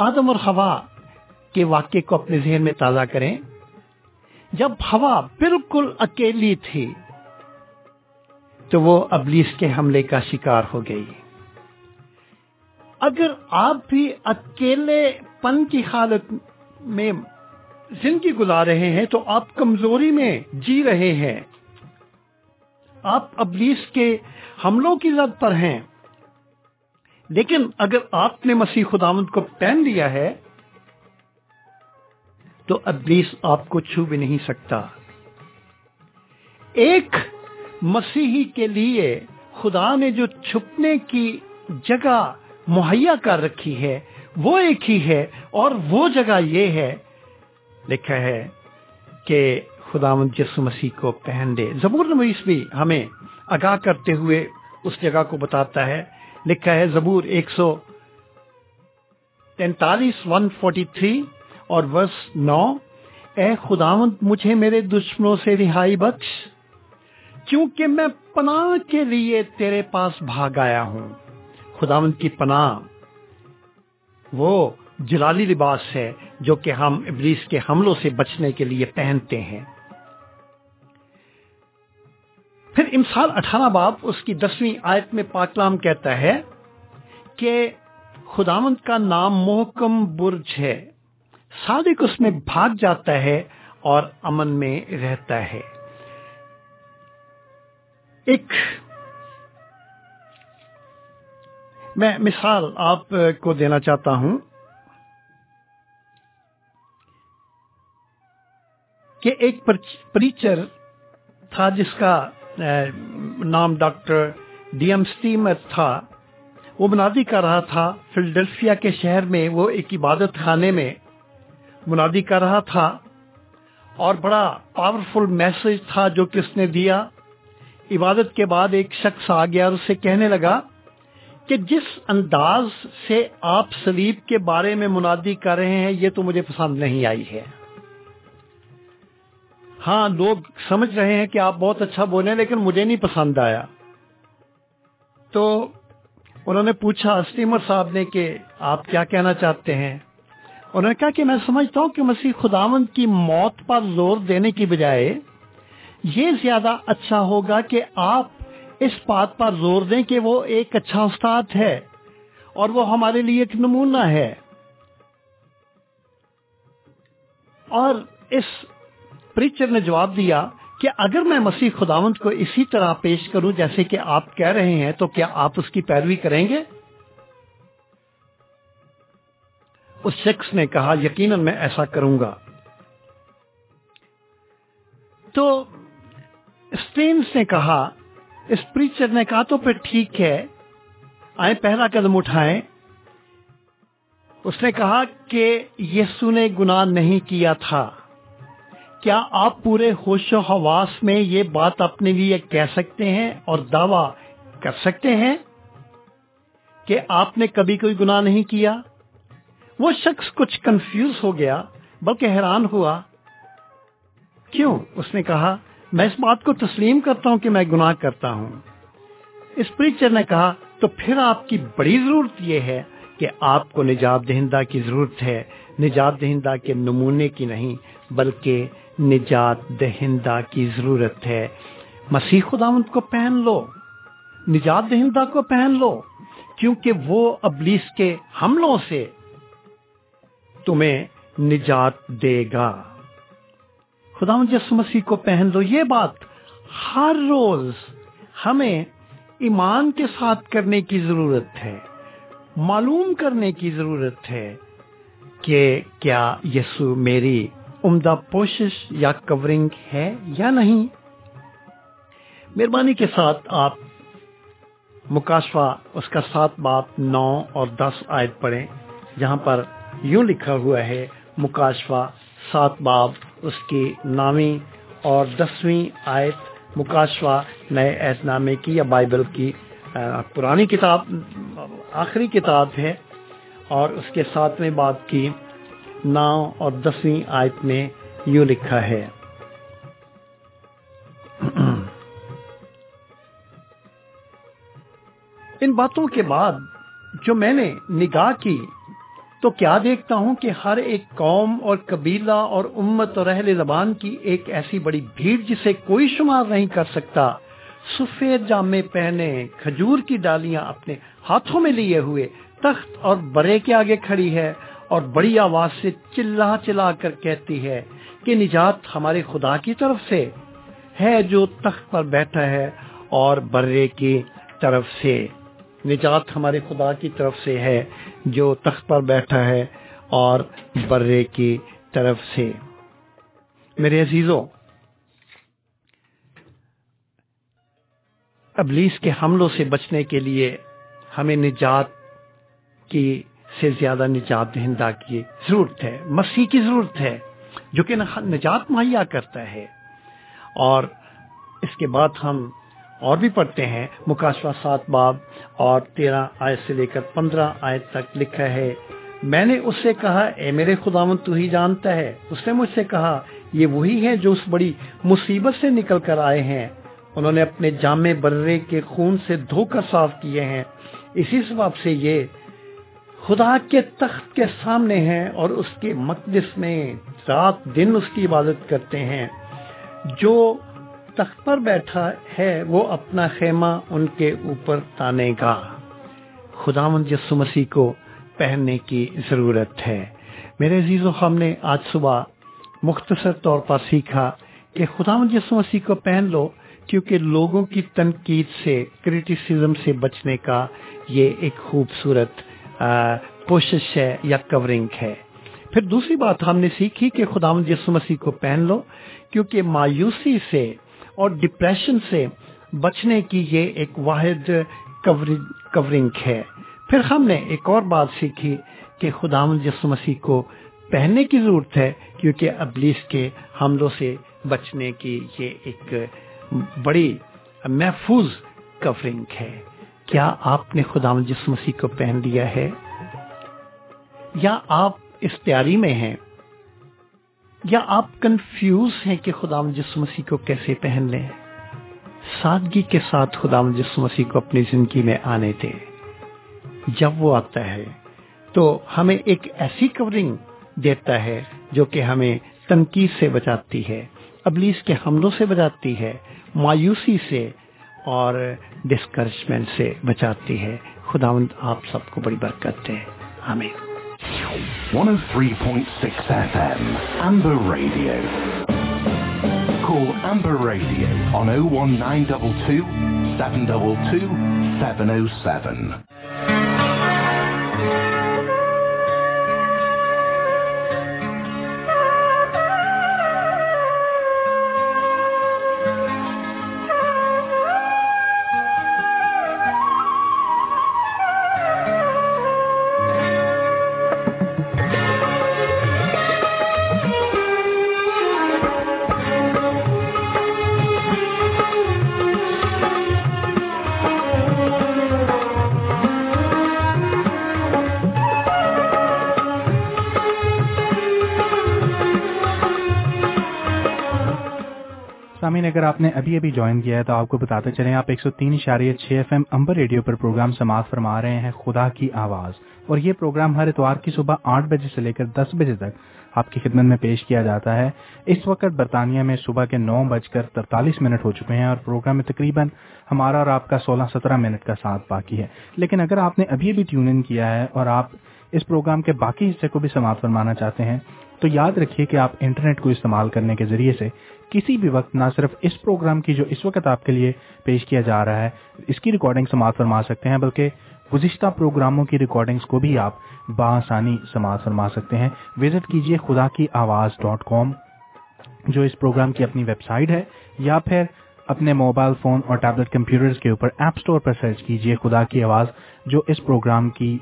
آدم اور ہوا کے واقعے کو اپنے ذہن میں تازہ کریں۔ جب ہوا بالکل اکیلی تھی، تو وہ ابلیس کے حملے کا شکار ہو گئی۔ اگر آپ بھی اکیلے پن کی حالت میں زندگی گزار رہے ہیں، تو آپ کمزوری میں جی رہے ہیں۔ آپ ابلیس کے حملوں کی زد پر ہیں۔ لیکن اگر آپ نے مسیح خداوند کو پہن لیا ہے، تو ابلیس آپ کو چھو بھی نہیں سکتا۔ ایک مسیحی کے لیے خدا نے جو چھپنے کی جگہ مہیا کر رکھی ہے، وہ ایک ہی ہے اور وہ جگہ یہ ہے، لکھا ہے کہ خدا یسو مسیح کو پہن دے زبور نویس بھی ہمیں آگاہ کرتے ہوئے اس جگہ کو بتاتا ہے۔ لکھا ہے زبور ایک سو تینتالیس ون فورٹی تھری اور ورس نو۔ اے خداوند، مجھے میرے دشمنوں سے رہائی بخش۔ کیونکہ میں پناہ کے لیے تیرے پاس بھاگ آیا ہوں۔ خداوند کی پناہ وہ جلالی لباس ہے جو کہ ہم ابلیس کے حملوں سے بچنے کے لیے پہنتے ہیں۔ پھر امسال اٹھارہ باب اس کی دسویں آیت میں پاکلام کہتا ہے کہ خداوند کا نام محکم برج ہے، صادق اس میں بھاگ جاتا ہے اور امن میں رہتا ہے۔ ایک، میں مثال آپ کو دینا چاہتا ہوں کہ ایک پریچر تھا جس کا نام ڈاکٹر ڈی ایم اسٹیمر تھا۔ وہ منادی کر رہا تھا، فلڈلفیا کے شہر میں وہ ایک عبادت خانے میں منادی کر رہا تھا۔ اور بڑا پاورفل میسج تھا جو کہ اس نے دیا۔ عبادت کے بعد ایک شخص آ گیا اور اسے کہنے لگا کہ جس انداز سے آپ سلیب کے بارے میں منادی کر رہے ہیں، یہ تو مجھے پسند نہیں آئی ہے۔ ہاں لوگ سمجھ رہے ہیں کہ آپ بہت اچھا بولے لیکن مجھے نہیں پسند آیا۔ تو انہوں نے پوچھا اسٹیمر صاحب نے کہ آپ کیا کہنا چاہتے ہیں؟ انہوں نے کہا کہ میں سمجھتا ہوں کہ مسیح خداوند کی موت پر زور دینے کی بجائے یہ زیادہ اچھا ہوگا کہ آپ اس بات پر زور دیں کہ وہ ایک اچھا استاد ہے اور وہ ہمارے لیے ایک نمونہ ہے۔ اور اس پریچر نے جواب دیا کہ اگر میں مسیح خداوند کو اسی طرح پیش کروں جیسے کہ آپ کہہ رہے ہیں، تو کیا آپ اس کی پیروی کریں گے؟ اس شخص نے کہا، یقیناً میں ایسا کروں گا۔ تو اسٹینس نے کہا، اس پریچر نے کہا، تو پھر ٹھیک ہے۔ آئے پہلا قدم اٹھائیں۔ اس نے کہا کہ یسو نے گناہ نہیں کیا تھا۔ کیا آپ پورے ہوش و حواس میں یہ بات اپنے لیے کہہ سکتے ہیں اور دعوی کر سکتے ہیں کہ آپ نے کبھی کوئی گناہ نہیں کیا؟ وہ شخص کچھ کنفیوز ہو گیا، بلکہ حیران ہوا۔ کیوں؟ اس نے کہا، میں اس بات کو تسلیم کرتا ہوں کہ میں گناہ کرتا ہوں۔ اس پریچر نے کہا، تو پھر آپ کی بڑی ضرورت یہ ہے کہ آپ کو نجات دہندہ کی ضرورت ہے۔ نجات دہندہ کے نمونے کی نہیں، بلکہ نجات دہندہ کی ضرورت ہے۔ مسیح خداوند کو پہن لو۔ نجات دہندہ کو پہن لو۔ کیونکہ وہ ابلیس کے حملوں سے تمہیں نجات دے گا۔ خدا جس مسیح کو پہن لو۔ یہ بات ہر روز ہمیں ایمان کے ساتھ کرنے کی ضرورت ہے۔ معلوم کرنے کی ضرورت ہے کہ کیا یسو میری عمدہ پوشش یا کورنگ ہے یا نہیں؟ مہربانی کے ساتھ آپ مکاشفہ اس کا سات باپ نو اور دس آیت پڑھیں، جہاں پر یوں لکھا ہوا ہے، مکاشفہ سات باب اس کی نامی اور دسویں آیت، مکاشفہ نئے ایت نامے کی یا بائبل کی پرانی کتاب، آخری کتاب ہے اور اس کے ساتویں باب کی نو اور دسویں آیت میں یوں لکھا ہے۔ (clears throat) ان باتوں کے بعد جو میں نے نگاہ کی تو کیا دیکھتا ہوں کہ ہر ایک قوم اور قبیلہ اور امت اور اہل زبان کی ایک ایسی بڑی بھیڑ جسے کوئی شمار نہیں کر سکتا، سفید جامے پہنے، کھجور کی ڈالیاں اپنے ہاتھوں میں لیے ہوئے، تخت اور برے کے آگے کھڑی ہے۔ اور بڑی آواز سے چلا چلا کر کہتی ہے کہ نجات ہمارے خدا کی طرف سے ہے جو تخت پر بیٹھا ہے اور برے کی طرف سے۔ نجات ہمارے خدا کی طرف سے ہے جو تخت پر بیٹھا ہے اور برے کی طرف سے۔ میرے عزیزوں ابلیس کے حملوں سے بچنے کے لیے ہمیں نجات کی سے زیادہ نجات دہندہ کی ضرورت ہے۔ مسیح کی ضرورت ہے، جو کہ نجات مہیا کرتا ہے۔ اور اس کے بعد ہم اور بھی پڑھتے ہیں مکاشفہ سات باب اور تیرہ آیت سے لے کر پندرہ آیت تک لکھا ہے، میں نے اس سے کہا، اے میرے خداون تو ہی جانتا ہے۔ اس نے مجھ سے کہا، یہ وہی ہے جو اس بڑی مصیبت سے نکل کر آئے ہیں۔ انہوں نے اپنے جامع برے کے خون سے دھو کر صاف کیے ہیں۔ اسی سبب سے یہ خدا کے تخت کے سامنے ہیں اور اس کے مقدس میں رات دن اس کی عبادت کرتے ہیں۔ جو تخت پر بیٹھا ہے، وہ اپنا خیمہ ان کے اوپر تانے گا۔ خدا یسو مسیح کو پہننے کی ضرورت ہے۔ میرے عزیز و خام نے آج صبح مختصر طور پر سیکھا کہ خدا یسو مسیح کو پہن لو، کیونکہ لوگوں کی تنقید سے کریٹیسزم سے بچنے کا یہ ایک خوبصورت کوشش ہے یا کورنگ ہے۔ پھر دوسری بات ہم نے سیکھی کہ خدا یسو مسیح کو پہن لو، کیونکہ مایوسی سے اور ڈپریشن سے بچنے کی یہ ایک واحد کورنگ ہے۔ پھر ہم نے ایک اور بات سیکھی کہ خدا یسو مسیح کو پہننے کی ضرورت ہے، کیونکہ ابلیس کے حملوں سے بچنے کی یہ ایک بڑی محفوظ کورنگ ہے۔ کیا آپ نے خدا جس مسیح کو پہن لیا ہے؟ یا آپ اس تیاری میں ہیں؟ یا آپ کنفیوز ہیں کہ خدا جس مسیح کو کیسے پہن لیں؟ سادگی کے ساتھ خدا جس مسیح کو اپنی زندگی میں آنے دے جب وہ آتا ہے، تو ہمیں ایک ایسی کورنگ دیتا ہے جو کہ ہمیں تنقید سے بچاتی ہے، ابلیس کے حملوں سے بچاتی ہے، مایوسی سے اور ڈسکریجمنٹ سے بچاتی ہے خداوند آپ سب کو بڑی برکت دے ہمیں
103.6 FM Amber Radio. Call Amber Radio on 01922 722 707.
سامعین اگر آپ نے ابھی ابھی جوائن کیا ہے تو آپ کو بتاتے چلیں، آپ ایک سو تین اشاریہ چھ ایف ایم امبر ریڈیو پر پروگرام سماعت فرما رہے ہیں، خدا کی آواز۔ اور یہ پروگرام ہر اتوار کی صبح آٹھ بجے سے لے کر دس بجے تک آپ کی خدمت میں پیش کیا جاتا ہے۔ اس وقت برطانیہ میں صبح کے نو بج کر ترتالیس منٹ ہو چکے ہیں اور پروگرام میں تقریباً ہمارا اور آپ کا سولہ سترہ منٹ کا ساتھ باقی ہے۔ لیکن اگر آپ نے ابھی ابھی ٹیون ان کیا ہے اور آپ اس پروگرام کے باقی حصے کو بھی سماعت فرمانا چاہتے ہیں، تو یاد رکھیے کہ آپ انٹرنیٹ کو استعمال کرنے کے ذریعے سے کسی بھی وقت نہ صرف اس پروگرام کی جو اس وقت آپ کے لیے پیش کیا جا رہا ہے، اس کی ریکارڈنگ سماعت فرما سکتے ہیں، بلکہ گزشتہ پروگراموں کی ریکارڈنگز کو بھی آپ بآسانی سماعت فرما سکتے ہیں۔ وزٹ کیجیے خدا کی آواز ڈاٹ کام جو اس پروگرام کی اپنی ویب سائٹ ہے، یا پھر اپنے موبائل فون اور ٹیبلٹ کمپیوٹرز کے اوپر ایپ سٹور پر سرچ کیجیے خدا کی آواز جو اس پروگرام کی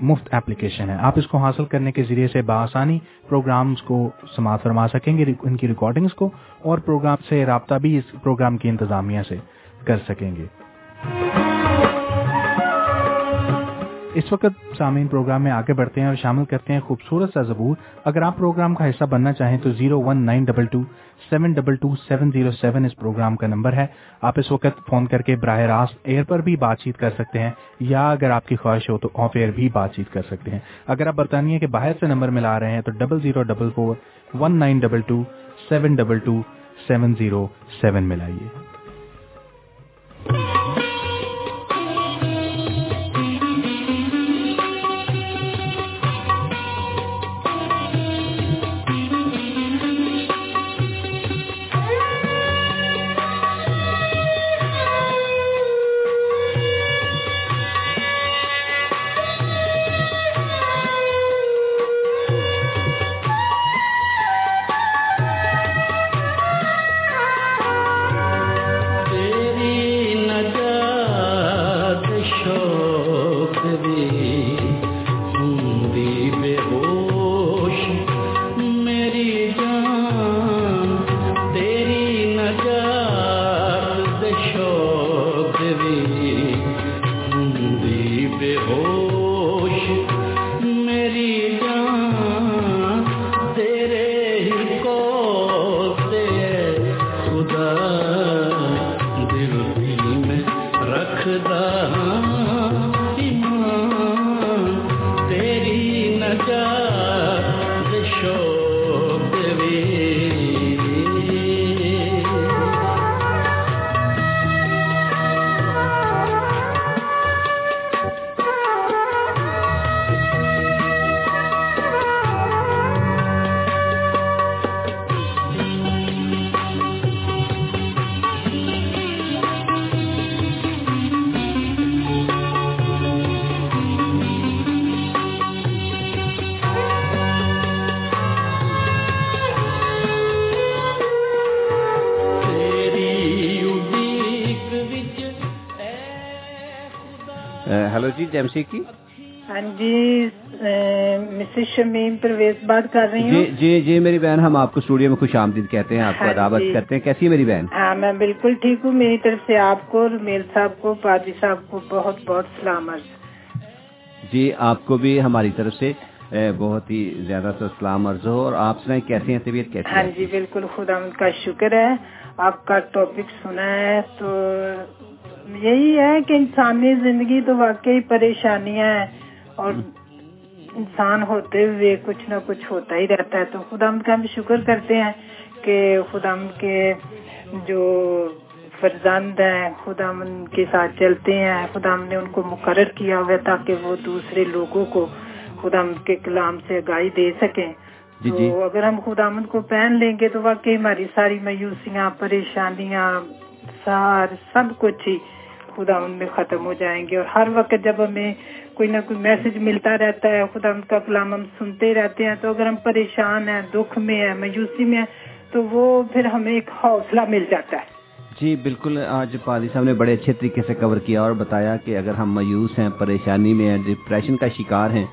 مفت اپلیکیشن ہے۔ آپ اس کو حاصل کرنے کے ذریعے سے بآسانی پروگرامز کو سماعت فرما سکیں گے، ان کی ریکارڈنگز کو، اور پروگرام سے رابطہ بھی اس پروگرام کی انتظامیہ سے کر سکیں گے۔ اس وقت سامعین پروگرام میں آگے بڑھتے ہیں اور شامل کرتے ہیں خوبصورت سا زبور اگر آپ پروگرام کا حصہ بننا چاہیں تو zero one nine double two seven double two seven zero seven اس پروگرام کا نمبر ہے۔ آپ اس وقت فون کر کے براہ راست ایئر پر بھی بات چیت کر سکتے ہیں یا اگر آپ کی خواہش ہو تو آف ایئر بھی بات چیت کر سکتے ہیں۔ اگر آپ برطانیہ کے باہر سے نمبر ملا رہے ہیں تو double zero double four one nine double two seven double two seven zero seven ملائیے
M
C کی؟ ہاں جی مسز شمیم پرویز بات کر رہی ہوں۔ جی جی, جی،
میری
بہن
ہم
آپ کو اسٹوڈیو میں خوش آمدید
کہتے ہیں آپ کو ہاں دعوت جی۔ کرتے ہیں۔ کیسی میری بہن؟ ہاں میں بالکل ٹھیک ہوں۔ میری طرف سے
آپ کو اور میر صاحب کو پادری صاحب کو بہت بہت سلام عرض۔ جی آپ کو بھی ہماری طرف سے بہت
ہی
زیادہ
سے سلام عرض ہو۔ اور آپ سنائیں کیسے ہیں؟ طبیعت کیسے ہاں جی بالکل خدا ان کا شکر ہے۔ آپ کا ٹاپک سنا ہے تو یہی ہے کہ انسانی زندگی تو واقعی پریشانیاں ہیں اور انسان ہوتے ہوئے کچھ نہ کچھ ہوتا ہی رہتا ہے۔ تو خدا ہم کا ہم شکر کرتے ہیں کہ خدا ہم کے جو فرزند ہیں خدا ہم ان کے ساتھ چلتے ہیں۔ خدا
ہم نے
ان کو مقرر کیا ہوا ہے تاکہ وہ دوسرے لوگوں کو خدا ہم کے کلام سے آگاہی دے سکیں۔ جی تو جی۔ اگر ہم خدا ہم کو پہن لیں گے تو واقعی ہماری ساری مایوسیاں پریشانیاں سنسار سب کچھ ہی خدا ان میں ختم ہو جائیں گے۔ اور ہر وقت جب ہمیں کوئی نہ کوئی میسج ملتا رہتا ہے، خدا ان
کا کلام ہم سنتے رہتے ہیں، تو اگر ہم پریشان ہیں، دکھ میں ہیں، مایوسی میں ہیں، تو وہ پھر ہمیں ایک حوصلہ مل جاتا ہے۔ جی بالکل۔ آج پادی صاحب نے بڑے اچھے طریقے سے کور کیا اور بتایا کہ اگر ہم مایوس ہیں، پریشانی میں ہیں ڈپریشن کا شکار ہیں،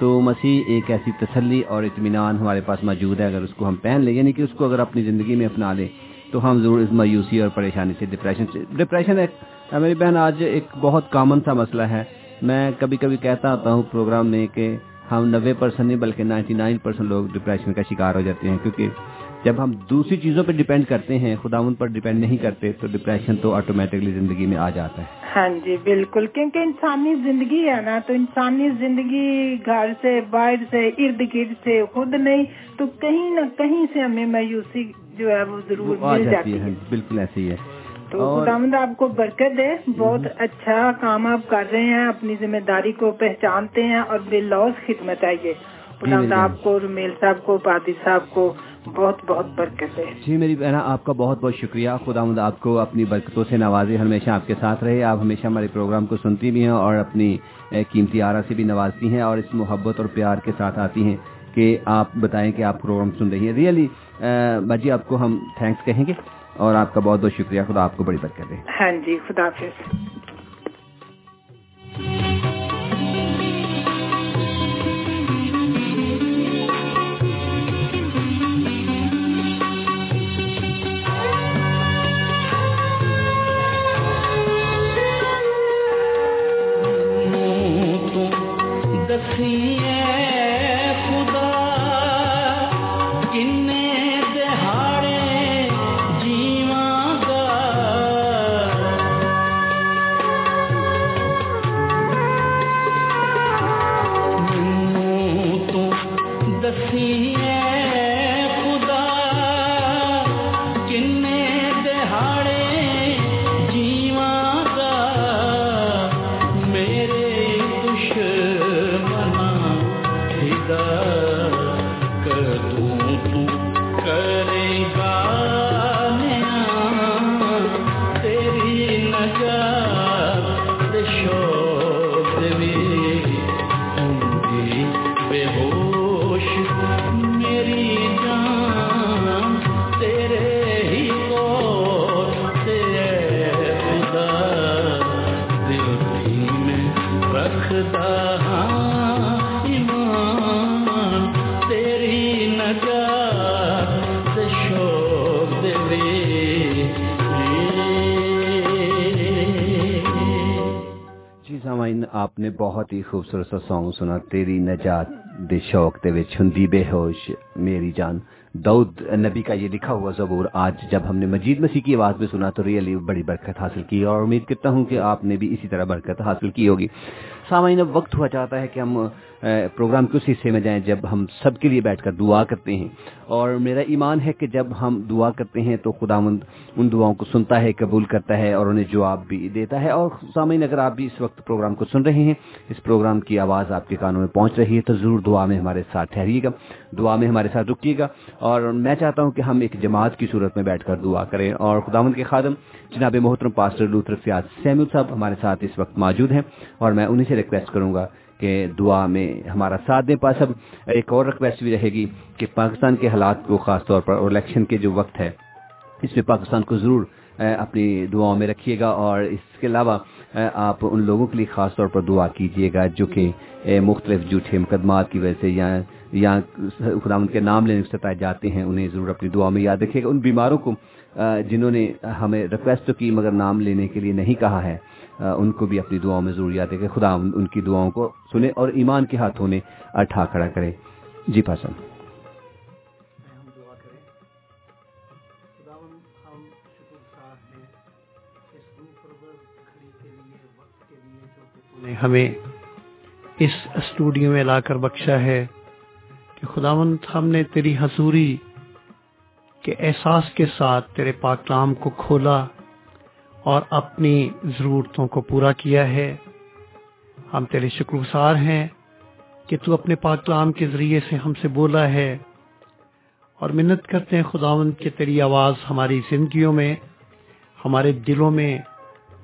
تو مسیح ایک ایسی تسلی اور اطمینان ہمارے پاس موجود ہے۔ اگر اس کو ہم پہن لیں یعنی کہ اس کو اگر اپنی زندگی میں اپنا لیں تو ہم ضرور اس مایوسی اور پریشانی سے ڈپریشن سے ڈپریشن ایک ہاں، میری بہن، آج ایک بہت کامن سا مسئلہ ہے۔ میں کبھی کبھی کہتا آتا ہوں پروگرام میں کہ ہم نوے پرسینٹ نہیں بلکہ نائنٹی نائن پرسینٹ لوگ
ڈپریشن کا شکار ہو جاتے ہیں کیونکہ جب ہم دوسری چیزوں پر ڈیپینڈ کرتے ہیں خدا ان پر ڈیپینڈ نہیں کرتے تو ڈپریشن تو آٹومیٹکلی زندگی میں آ جاتا ہے۔ ہاں
جی بالکل۔
کیونکہ
انسانی
زندگی
ہے
نا
تو انسانی زندگی گھر سے
باہر
سے
ارد گرد سے خود نہیں تو کہیں نہ کہیں سے ہمیں مایوسی جو ہے وہ ضرور مل جاتی ہے ہاں جی، بالکل
ایسی
ہے۔ تو خدا آپ کو برکت دے۔ بہت اچھا کام آپ
کر رہے ہیں اپنی ذمہ داری کو پہچانتے ہیں اور بے لوس خدمت آئیے جی، خدا آپ کو رومیل صاحب کو پادی صاحب کو بہت بہت برکت ہے جی میری بہنا آپ کا بہت بہت شکریہ۔ خدا مد آپ کو اپنی برکتوں سے نوازے ہمیشہ آپ کے ساتھ رہے۔ آپ ہمیشہ ہمارے پروگرام کو سنتی بھی ہیں اور اپنی قیمتی آرا سے بھی نوازتی ہیں اور اس محبت
اور پیار کے
ساتھ آتی ہیں کہ آپ بتائیں کہ آپ پروگرام سن رہی ہیں۔ ریئلی باجی آپ کو ہم تھینکس کہیں گے؟ اور آپ کا بہت بہت شکریہ۔ خدا آپ کو بڑی برکت ہے ہاں جی خدا حافظ۔ free. بہت ہی خوبصورت سا سانگ سنا. تیری نجات دے شوق
دے وچ ہندی بے ہوش. میری جان. دود نبی کا یہ لکھا ہوا زبور آج جب ہم نے مجید مسیح کی آواز میں سنا تو ریئلی بڑی برکت حاصل کی اور امید کرتا ہوں کہ آپ نے بھی اسی طرح برکت حاصل کی ہوگی. سامعین، اب وقت ہوا چاہتا ہے کہ ہم پروگرام کے اس حصے میں جائیں جب ہم سب کے لیے بیٹھ کر دعا کرتے ہیں۔ اور میرا ایمان ہے کہ جب ہم دعا کرتے ہیں تو خدا مند ان دعاؤں کو سنتا ہے، قبول کرتا ہے اور انہیں جواب بھی دیتا ہے۔ اور سامعین، اگر آپ بھی اس وقت پروگرام کو سن رہے ہیں، اس پروگرام کی آواز آپ کے کانوں میں پہنچ رہی ہے تو ضرور دعا میں ہمارے ساتھ ٹھہریے گا۔ دعا میں ہمارے ساتھ رکیے گا۔ اور میں چاہتا ہوں کہ ہم ایک جماعت کی صورت میں بیٹھ کر دعا کریں۔ اور خداوند کے خادم، جناب محترم پاسٹر لوتر فیاض سیمول صاحب ہمارے ساتھ اس وقت موجود ہیں۔ اور میں انہیں سے ریکویسٹ کروں گا کہ دعا میں ہمارا ساتھ دیں۔ پاس اب ایک اور ریکویسٹ بھی رہے گی کہ پاکستان کے حالات کو خاص طور پر اور الیکشن کے جو وقت ہے، اس میں پاکستان کو ضرور اپنی دعاؤں میں رکھیے گا۔ اور اس کے علاوہ آپ ان لوگوں کے لیے خاص طور پر دعا کیجیے گا جو کہ مختلف جھوٹے مقدمات کی وجہ سے یا یا خدا ان کے نام لینے سے ستائے جاتے ہیں، انہیں ضرور اپنی دعا میں یاد رکھیے گا۔ ان بیماروں کو جنہوں نے ہمیں ریکویسٹ کی مگر نام لینے کے لیے نہیں کہا ہے ان کو بھی اپنی دعاؤں میں ضرور یاد ہے کہ خدا ان کی دعاؤں کو سنے اور ایمان کے ہاتھوں نے اٹھا کھڑا کرے۔ جی پسند
ہمیں اس اسٹوڈیو میں لا کر بخشا ہے۔ کہ خداون ہم نے تیری حضوری کے احساس کے ساتھ تیرے پاکلام کو کھولا اور اپنی ضرورتوں کو پورا کیا ہے۔ ہم تیرے شکر گزار ہیں کہ تو اپنے پاکلام کے ذریعے سے ہم سے بولا ہے اور منت کرتے ہیں خداون کہ تیری آواز ہماری زندگیوں میں، ہمارے دلوں میں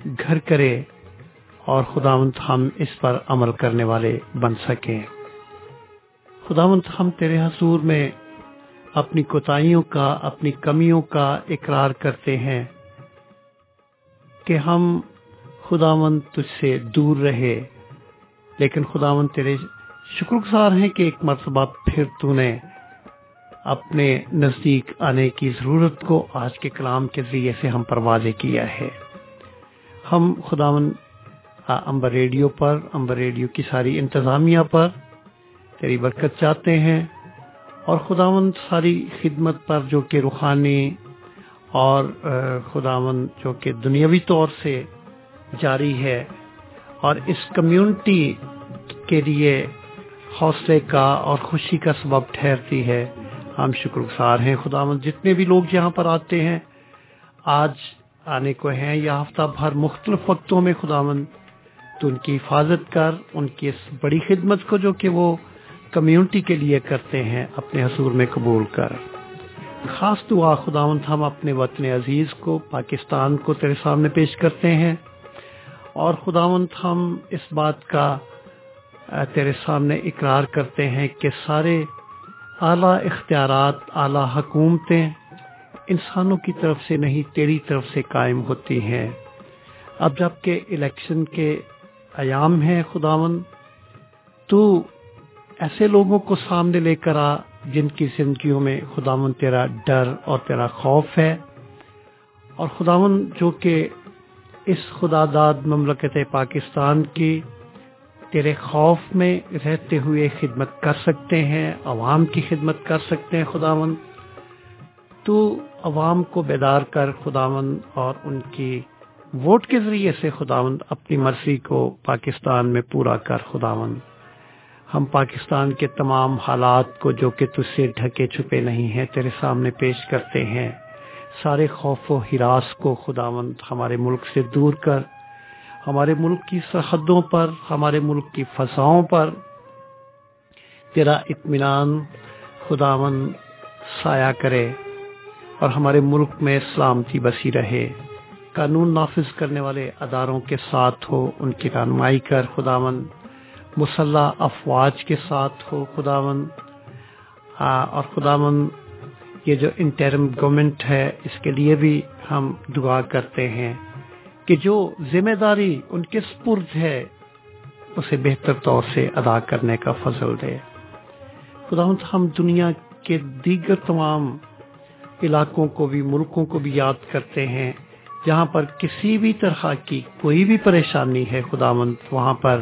گھر کرے اور خداونت ہم اس پر عمل کرنے والے بن سکیں۔ خداونت ہم تیرے حضور میں اپنی کوتاہیوں کا، اپنی کمیوں کا اقرار کرتے ہیں کہ ہم خداون تجھ سے دور رہے، لیکن خداون تیرے شکر گزار ہیں کہ ایک مرتبہ پھر تو نے اپنے نزدیک آنے کی ضرورت کو آج کے کلام کے ذریعے سے ہم پر واضح کیا ہے۔ ہم خداون امبر ریڈیو پر، امبر ریڈیو کی ساری انتظامیہ پر تیری برکت چاہتے ہیں۔ اور خداون ساری خدمت پر جو کہ روحانی اور خداون جو کہ دنیاوی طور سے جاری ہے اور اس کمیونٹی کے لیے حوصلے کا اور خوشی کا سبب ٹھہرتی ہے۔ ہم شکر گزار ہیں خداون جتنے بھی لوگ یہاں پر آتے ہیں۔ آج آنے کو ہیں یا ہفتہ بھر مختلف وقتوں میں خداون تو ان کی حفاظت کر، ان کی اس بڑی خدمت کو جو کہ وہ کمیونٹی کے لیے کرتے ہیں اپنے حصور میں قبول کر۔ خاص دعا خداون ہم اپنے وطن عزیز کو، پاکستان کو تیرے سامنے پیش کرتے ہیں۔ اور خداون ہم اس بات کا تیرے سامنے اقرار کرتے ہیں کہ سارے اعلیٰ اختیارات، اعلیٰ حکومتیں انسانوں کی طرف سے نہیں، تیری طرف سے قائم ہوتی ہیں۔ اب جبکہ الیکشن کے ایام ہے خداون تو ایسے لوگوں کو سامنے لے کر آ، جن کی زندگیوں میں خداون تیرا ڈر اور تیرا خوف ہے۔ اور خداون جو کہ اس خدا داد مملکت پاکستان کی تیرے خوف میں رہتے ہوئے خدمت کر سکتے ہیں، عوام کی خدمت کر سکتے ہیں خداون تو عوام کو بیدار کر خداون اور ان کی ووٹ کے ذریعے سے خداون اپنی مرضی کو پاکستان میں پورا کر خداون ہم پاکستان کے تمام حالات کو جو کہ تجھ سے ڈھکے چھپے نہیں ہیں، تیرے سامنے پیش کرتے ہیں۔ سارے خوف و ہراس کو خداون ہمارے ملک سے دور کر، ہمارے ملک کی سرحدوں پر، ہمارے ملک کی فضاؤں پر۔ تیرا اطمینان خداون سایہ کرے اور ہمارے ملک میں سلامتی بسی رہے۔ قانون نافذ کرنے والے اداروں کے ساتھ ہو، ان کی رہنمائی کر خداون مسلح افواج کے ساتھ ہو خداون اور خداون یہ جو انٹرم گورنمنٹ ہے، اس کے لیے بھی ہم دعا کرتے ہیں کہ جو ذمہ داری ان کے سپرد ہے، اسے بہتر طور سے ادا کرنے کا فضل دے۔ خداون ہم دنیا کے دیگر تمام علاقوں کو بھی، ملکوں کو بھی یاد کرتے ہیں۔ جہاں پر کسی بھی طرح کی کوئی بھی پریشانی ہے، خداوند، وہاں پر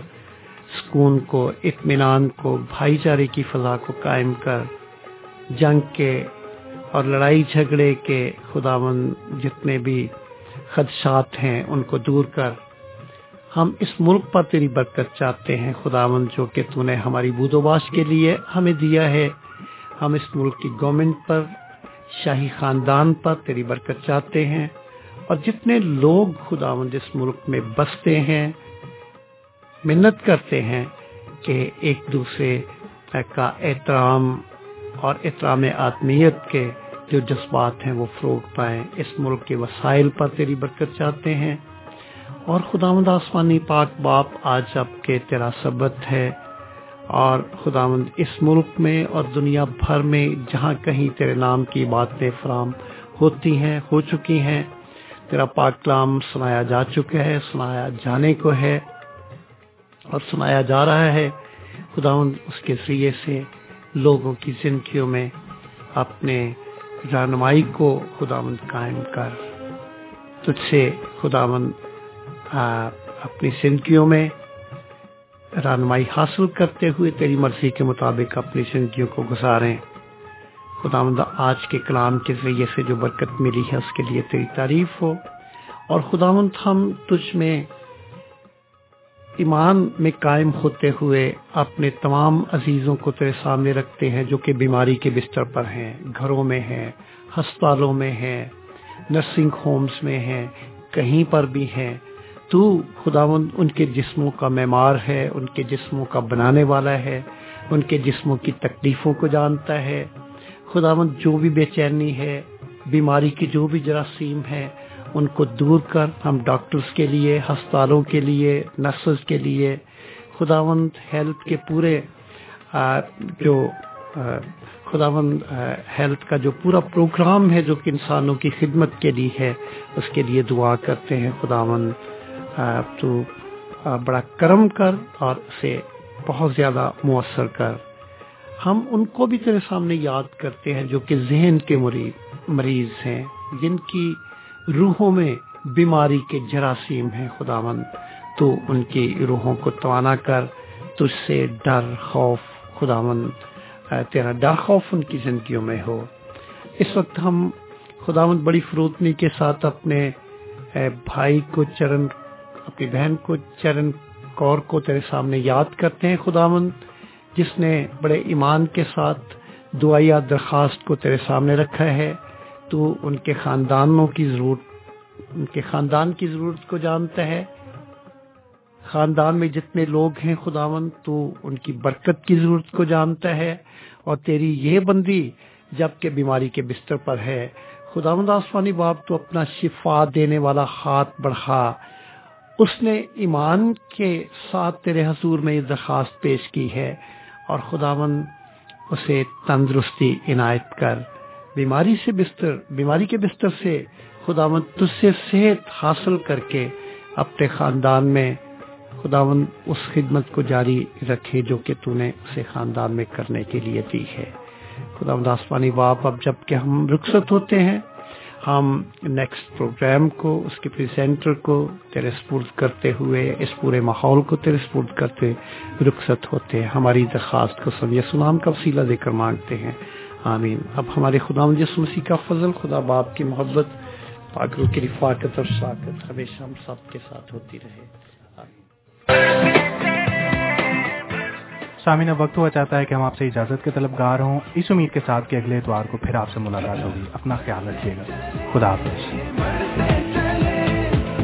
سکون کو، اطمینان کو، بھائی چارے کی فضا کو قائم کر، جنگ کے اور لڑائی جھگڑے کے خدا جتنے بھی خدشات ہیں ان کو دور کر۔ ہم اس ملک پر تیری برکت چاہتے ہیں خدا جو کہ تو نے ہماری بود و باش کے لیے ہمیں دیا ہے۔ ہم اس ملک کی گورنمنٹ پر، شاہی خاندان پر تیری برکت چاہتے ہیں۔ اور جتنے لوگ خدا جس ملک میں بستے ہیں منت کرتے ہیں کہ ایک دوسرے کا احترام اور احترام آدمیت کے جو جذبات ہیں وہ فروغ پائیں۔ اس ملک کے وسائل پر تیری برکت چاہتے ہیں۔ اور خدا مند آسمانی پاک باپ آج اب کے تیرا سبت ہے۔ اور خدا مند اس ملک میں اور دنیا بھر میں جہاں کہیں تیرے نام کی باتیں فراہم ہوتی ہیں، ہو چکی ہیں، تیرا پاک کلام سنایا جا چکا ہے، سنایا جانے کو ہے۔ اور سنایا جا رہا ہے۔ خدا اس کے ذریعے سے لوگوں کی زندگیوں میں اپنے رہنمائی کو خدا مند قائم کر۔ تجھ سے خدا مند اپنی زندگیوں میں رہنمائی حاصل کرتے ہوئے تیری مرضی کے مطابق اپنی زندگیوں کو گزاریں۔ خدا مند آج کے کلام کے ذریعے سے جو برکت ملی ہے، اس کے لیے تیری تعریف ہو۔ اور خدا مند ہم تجھ میں ایمان میں قائم ہوتے ہوئے اپنے تمام عزیزوں کو تیرے سامنے رکھتے ہیں جو کہ بیماری کے بستر پر ہیں، گھروں میں ہیں، ہسپتالوں میں ہیں نرسنگ ہومز میں ہیں، کہیں پر بھی ہیں۔ تو خداون ان کے جسموں کا معمار ہے، ان کے جسموں کا بنانے والا ہے، ان کے جسموں کی تکلیفوں کو جانتا ہے۔ خداون جو بھی بے چینی ہے، بیماری کی جو بھی جراثیم ہے ان کو دور کر ہم ڈاکٹرز کے لیے، ہسپتالوں کے لیے، نرسز کے لیے، خداوند ہیلتھ کے پورے جو خداوند ہیلتھ کا جو پورا پروگرام ہے جو کہ انسانوں کی خدمت کے لیے ہے، اس کے لیے دعا کرتے ہیں خداوند تو بڑا کرم کر اور اسے بہت زیادہ مؤثر کر۔ ہم ان کو بھی تیرے سامنے یاد کرتے ہیں جو کہ ذہن کے مریض ہیں، جن کی روحوں میں بیماری کے جراثیم ہیں خدا مند تو ان کی روحوں کو توانا کر، تجھ سے ڈر، خوف خدا مند تیرا ڈر، خوف ان کی زندگیوں میں ہو۔ اس وقت ہم خدا مند بڑی فروتنی کے ساتھ اپنے بھائی کو چرن، اپنی بہن کو چرن کور کو تیرے سامنے یاد کرتے ہیں خدا مند جس نے بڑے ایمان کے ساتھ دعائیا درخواست کو تیرے سامنے رکھا ہے۔ تو ان کے خاندانوں کی ضرورت، ان کے خاندان کی ضرورت کو جانتا ہے۔ خاندان میں جتنے لوگ ہیں خداون تو ان کی برکت کی ضرورت کو جانتا ہے۔ اور تیری یہ بندی جبکہ بیماری کے بستر پر ہے۔ خداوند آسمانی باپ، تو اپنا شفا دینے والا ہاتھ بڑھا۔ اس نے ایمان کے ساتھ تیرے حضور میں یہ درخواست پیش کی ہے۔ اور خداون اسے تندرستی عنایت کر۔ بیماری سے بستر، بیماری کے بستر سے خداون تجھ سے صحت حاصل کر کے اپنے خاندان میں خداون اس خدمت کو جاری رکھے جو کہ تو نے اسے خاندان میں کرنے کے لیے دی ہے۔ خداون آسمانی باپ، اب جبکہ ہم رخصت ہوتے ہیں، ہم نیکسٹ پروگرام کو، اس کے پریزینٹر کو تیرے سپورٹ کرتے ہوئے، اس پورے ماحول کو تیرے سپورٹ کرتے رخصت ہوتے ہیں۔ ہماری درخواست کو سب سلام کا وسیلہ دے کر مانگتے ہیں۔ آمین۔ اب ہمارے خدا مجھے مسیح کا فضل، خدا باپ کی محبت پاکرو کی رفاقت اور شاکت ہمیشہ ہم سب کے ساتھ ہوتی رہے۔
سامینہ وقت ہوا چاہتا ہے کہ ہم آپ سے اجازت کے طلبگار ہوں۔ اس امید کے ساتھ کہ اگلے اتوار کو پھر آپ سے ملاقات ہوگی۔ اپنا خیال رکھیے گا۔ خدا حافظ۔